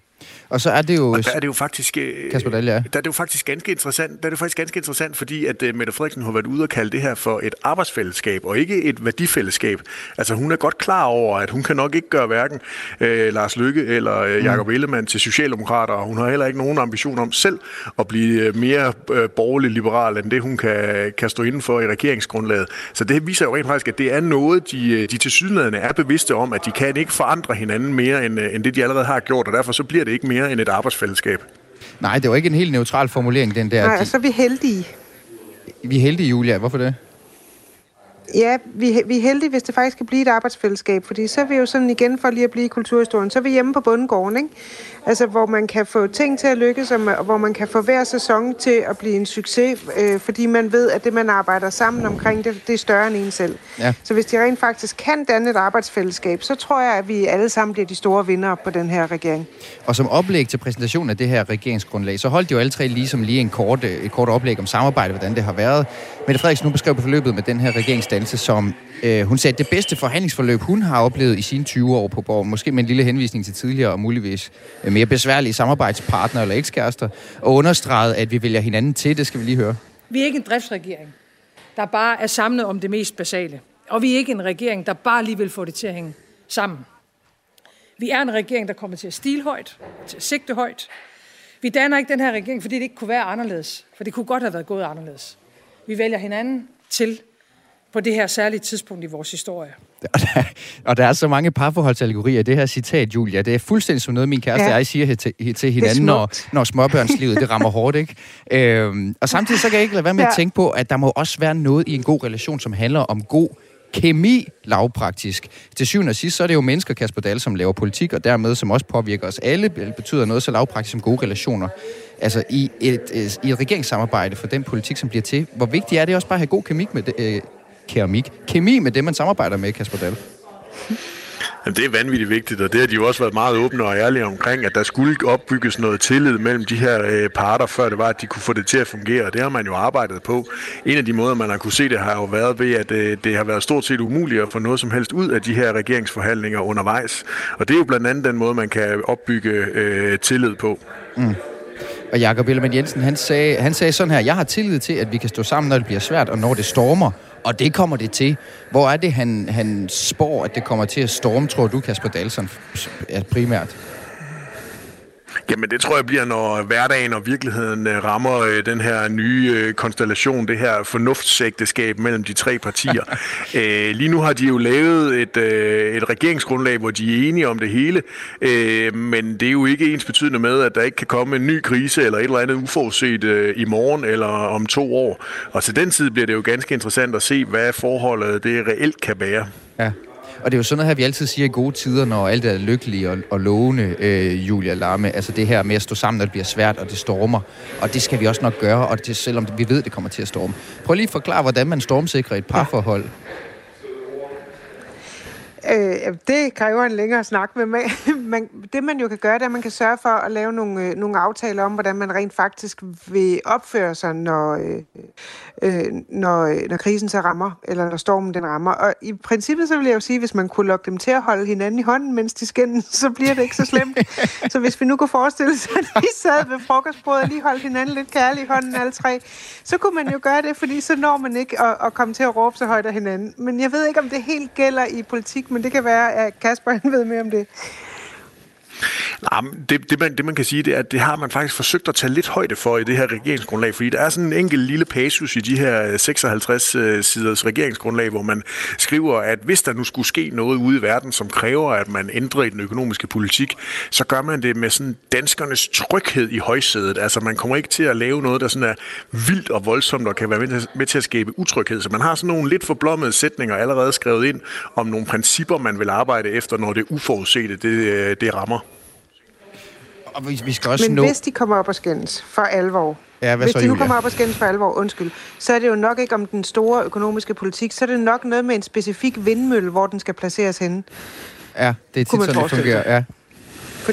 Og så er det jo... Og der er det jo faktisk... Øh, Kasper Dahl, ja. Der er det jo faktisk ganske interessant, der er det faktisk ganske interessant, fordi at uh, Mette Frederiksen har været ude og kalde det her for et arbejdsfællesskab, og ikke et værdifællesskab. Altså hun er godt klar over, at hun kan nok ikke gøre hverken uh, Lars Lykke eller uh, Jacob mm. Ellemann til socialdemokrater, og hun har heller ikke nogen ambition om selv at blive mere uh, borgerlig liberal, end det hun kan, kan stå inden for i regeringsgrundlaget. Så det viser jo rent faktisk, at det er noget, de, de til sydlandene er bevidste om, at de kan ikke forandre hinanden mere, end, end det de allerede har gjort, og derfor så bliver det ikke mere end et arbejdsfællesskab. Nej, det var ikke en helt neutral formulering, den der. Nej, og så er vi heldige. Vi er heldige, Julia. Hvorfor det? Ja, vi, vi er heldige, hvis det faktisk kan blive et arbejdsfællesskab, fordi så er vi jo sådan igen, for lige at blive i kulturhistorien, så er vi hjemme på bundgården, ikke? Altså, hvor man kan få ting til at lykkes, og hvor man kan få hver sæson til at blive en succes, øh, fordi man ved, at det, man arbejder sammen omkring, det, det er større end en selv. Ja. Så hvis de rent faktisk kan danne et arbejdsfællesskab, så tror jeg, at vi alle sammen bliver de store vinder på den her regering. Og som oplæg til præsentationen af det her regeringsgrundlag, så holdt de jo alle tre ligesom lige en kort, et kort oplæg om samarbejde, hvordan det har været. Mette Frederiksen nu beskrev på forløbet med den her udtalelse, som øh, hun sagde, det bedste forhandlingsforløb, hun har oplevet i sine 20 år på borg, måske med en lille henvisning til tidligere og muligvis øh, mere besværlige samarbejdspartnere eller ekskærester, og understreget, at vi vælger hinanden til. Det skal vi lige høre. Vi er ikke en driftsregering, der bare er samlet om det mest basale. Og vi er ikke en regering, der bare lige vil få det til at hænge sammen. Vi er en regering, der kommer til at stile højt, til at sigte højt. Vi danner ikke den her regering, fordi det ikke kunne være anderledes. For det kunne godt have været gået anderledes. Vi vælger hinanden til på det her særlige tidspunkt i vores historie. Og der, og der er så mange parforholdsallegorier i det her citat, Julia. Det er fuldstændig som noget, min kæreste ja. og jeg siger til, til hinanden, når, når småbørnslivet det rammer hårdt. Ikke? Øhm, og samtidig så kan jeg ikke lade være med ja. at tænke på, at der må også være noget i en god relation, som handler om god kemi lavpraktisk. Til syvende og sidst, så er det jo mennesker, Kasper Dahl, som laver politik, og dermed som også påvirker os alle, betyder noget så lavpraktisk som gode relationer. Altså i et, i et regeringssamarbejde for den politik, som bliver til. Hvor vigtigt er det også bare at have god kemi med det, øh, keramik. Kemi med det, man samarbejder med, Kasper Dahl. Jamen, det er vanvittigt vigtigt, og det har de jo også været meget åbne og ærlige omkring, at der skulle opbygges noget tillid mellem de her øh, parter, før det var, at de kunne få det til at fungere, og det har man jo arbejdet på. En af de måder, man har kunne se det, har jo været ved, at øh, det har været stort set umuligt at få noget som helst ud af de her regeringsforhandlinger undervejs. Og det er jo blandt andet den måde, man kan opbygge øh, tillid på. Mm. Og Jakob Ellemann Jensen, han sagde, han sagde sådan her, jeg har tillid til, at vi kan stå sammen, når det bliver svært, og når det stormer. Og det kommer det til. Hvor er det, han, han spår, at det kommer til at storme, tror du, Kasper Dahlsen, primært? Jamen det tror jeg bliver, når hverdagen og virkeligheden øh, rammer øh, den her nye øh, konstellation, det her fornuftsægteskab mellem de tre partier. Æ, lige nu har de jo lavet et, et regeringsgrundlag, hvor de er enige om det hele, Æ, men det er jo ikke ens betydende med, at der ikke kan komme en ny krise eller et eller andet uforudset i morgen eller om to år. Og til den tid bliver det jo ganske interessant at se, hvad forholdet det reelt kan være. Ja. Og det er jo sådan noget her, vi altid siger i gode tider, når alt er lykkeligt og, og lovende, øh, Julia Larme. Altså det her med at stå sammen, når det bliver svært, og det stormer. Og det skal vi også nok gøre, og det, selvom vi ved, det kommer til at storme. Prøv lige at forklare, hvordan man stormsikrer et parforhold. Ja. Øh, det kræver en længere snak, men man, man, det man jo kan gøre, det er, at man kan sørge for at lave nogle, øh, nogle aftaler om, hvordan man rent faktisk vil opføre sig, når, øh, øh når, øh, når krisen så rammer, eller når stormen den rammer. Og i princippet så vil jeg jo sige, hvis man kunne lokke dem til at holde hinanden i hånden, mens de skændes, så bliver det ikke så slemt. så hvis vi nu kunne forestille sig, at de sad ved frokostbordet og lige holdt hinanden lidt kærligt i hånden alle tre, så kunne man jo gøre det, fordi så når man ikke at, at komme til at råbe så højt af hinanden. Men jeg ved ikke, om det helt gælder i politik, men det kan være, at Kasper han ved mere om det. Nej, det, det, man, det man kan sige, det er, at det har man faktisk forsøgt at tage lidt højde for i det her regeringsgrundlag, fordi der er sådan en enkelt lille passus i de her 56-siders øh, regeringsgrundlag, hvor man skriver, at hvis der nu skulle ske noget ude i verden, som kræver, at man ændrer i den økonomiske politik, så gør man det med sådan danskernes tryghed i højsædet. Altså man kommer ikke til at lave noget, der sådan er vildt og voldsomt og kan være med til, med til at skabe utryghed. Så man har sådan nogle lidt forblommede sætninger allerede skrevet ind om nogle principper, man vil arbejde efter, når det uforudsete det, øh, det rammer. Og vi, vi skal også Men nå... hvis de kommer op og skændes for alvor, Ja, hvad Hvis så, de nu kommer op og skændes for alvor, undskyld, så er det jo nok ikke om den store økonomiske politik, så er det nok noget med en specifik vindmølle, hvor den skal placeres henne. Ja, det er tit sådan, det fungerer. Ja. For,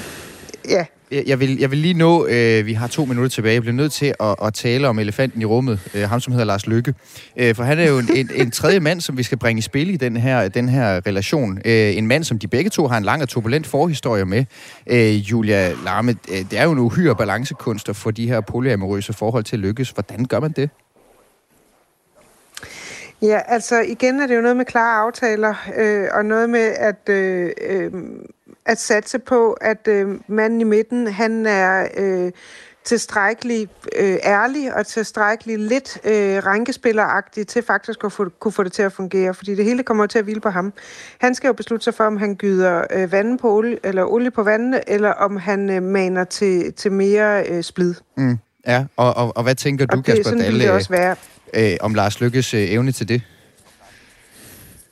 ja, jeg vil, jeg vil lige nå, øh, vi har to minutter tilbage, jeg bliver nødt til at, at tale om elefanten i rummet, øh, ham som hedder Lars Lykke. Øh, for han er jo en, en, en tredje mand, som vi skal bringe i spil i den her, den her relation. Øh, en mand, som de begge to har en lang og turbulent forhistorie med. Øh, Julia Larme, øh, det er jo en uhyre balancekunst at få de her polyamorøse forhold til at lykkes. Hvordan gør man det? Ja, altså igen er det jo noget med klare aftaler, øh, og noget med at, øh, øh, at satse på, at øh, manden i midten, han er øh, tilstrækkelig øh, ærlig og tilstrækkelig lidt øh, rænkespilleragtig til faktisk at få, kunne få det til at fungere, fordi det hele kommer til at hvile på ham. Han skal jo beslutte sig for, om han gyder øh, vand på olie, eller olie på vandet, eller om han øh, maner til, til mere øh, splid. Mm. Ja, og, og, og hvad tænker du, og det, Kasper Dalle, det også være. Øh, om Lars Lykkes øh, evne til det?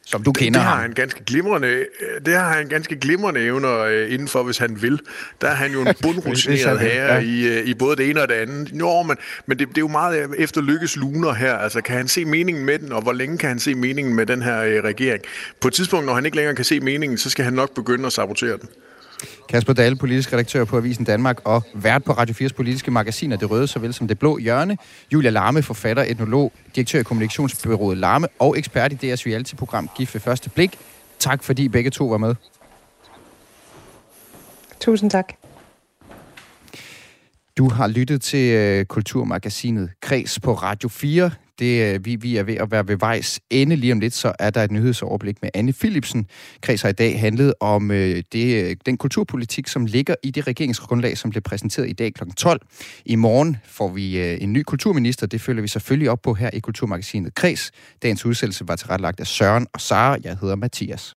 Som du kender det har han ganske glimrende, øh, det har han ganske glimrende evner øh, indenfor, hvis han vil. Der er han jo en bundrutineret herre ja. i, øh, i både det ene og det andet. Jo, men, men det, det er jo meget efter lykkes luner her. Altså, kan han se meningen med den, og hvor længe kan han se meningen med den her øh, regering? På et tidspunkt, når han ikke længere kan se meningen, så skal han nok begynde at sabotere den. Kasper Dahle, politisk redaktør på Avisen Danmark og vært på Radio 4's politiske magasiner Det Røde, såvel som Det Blå Hjørne. Julia Larme, forfatter, etnolog, direktør i kommunikationsbyrået Larme og ekspert i DR's reality-program Gift ved første blik. Tak fordi begge to var med. Tusind tak. Du har lyttet til uh, Kulturmagasinet Kreds på Radio 4. Det, øh, vi, vi er ved at være ved vejs ende. Lige om lidt, så er der et nyhedsoverblik med Anne Philipsen. Kreds har i dag handlet om øh, det, øh, den kulturpolitik, som ligger i det regeringsgrundlag, som blev præsenteret i dag kl. 12. I morgen får vi øh, en ny kulturminister. Det følger vi selvfølgelig op på her i Kulturmagasinet Kreds. Dagens udsendelse var tilrettelagt af Søren og Sara. Jeg hedder Mathias.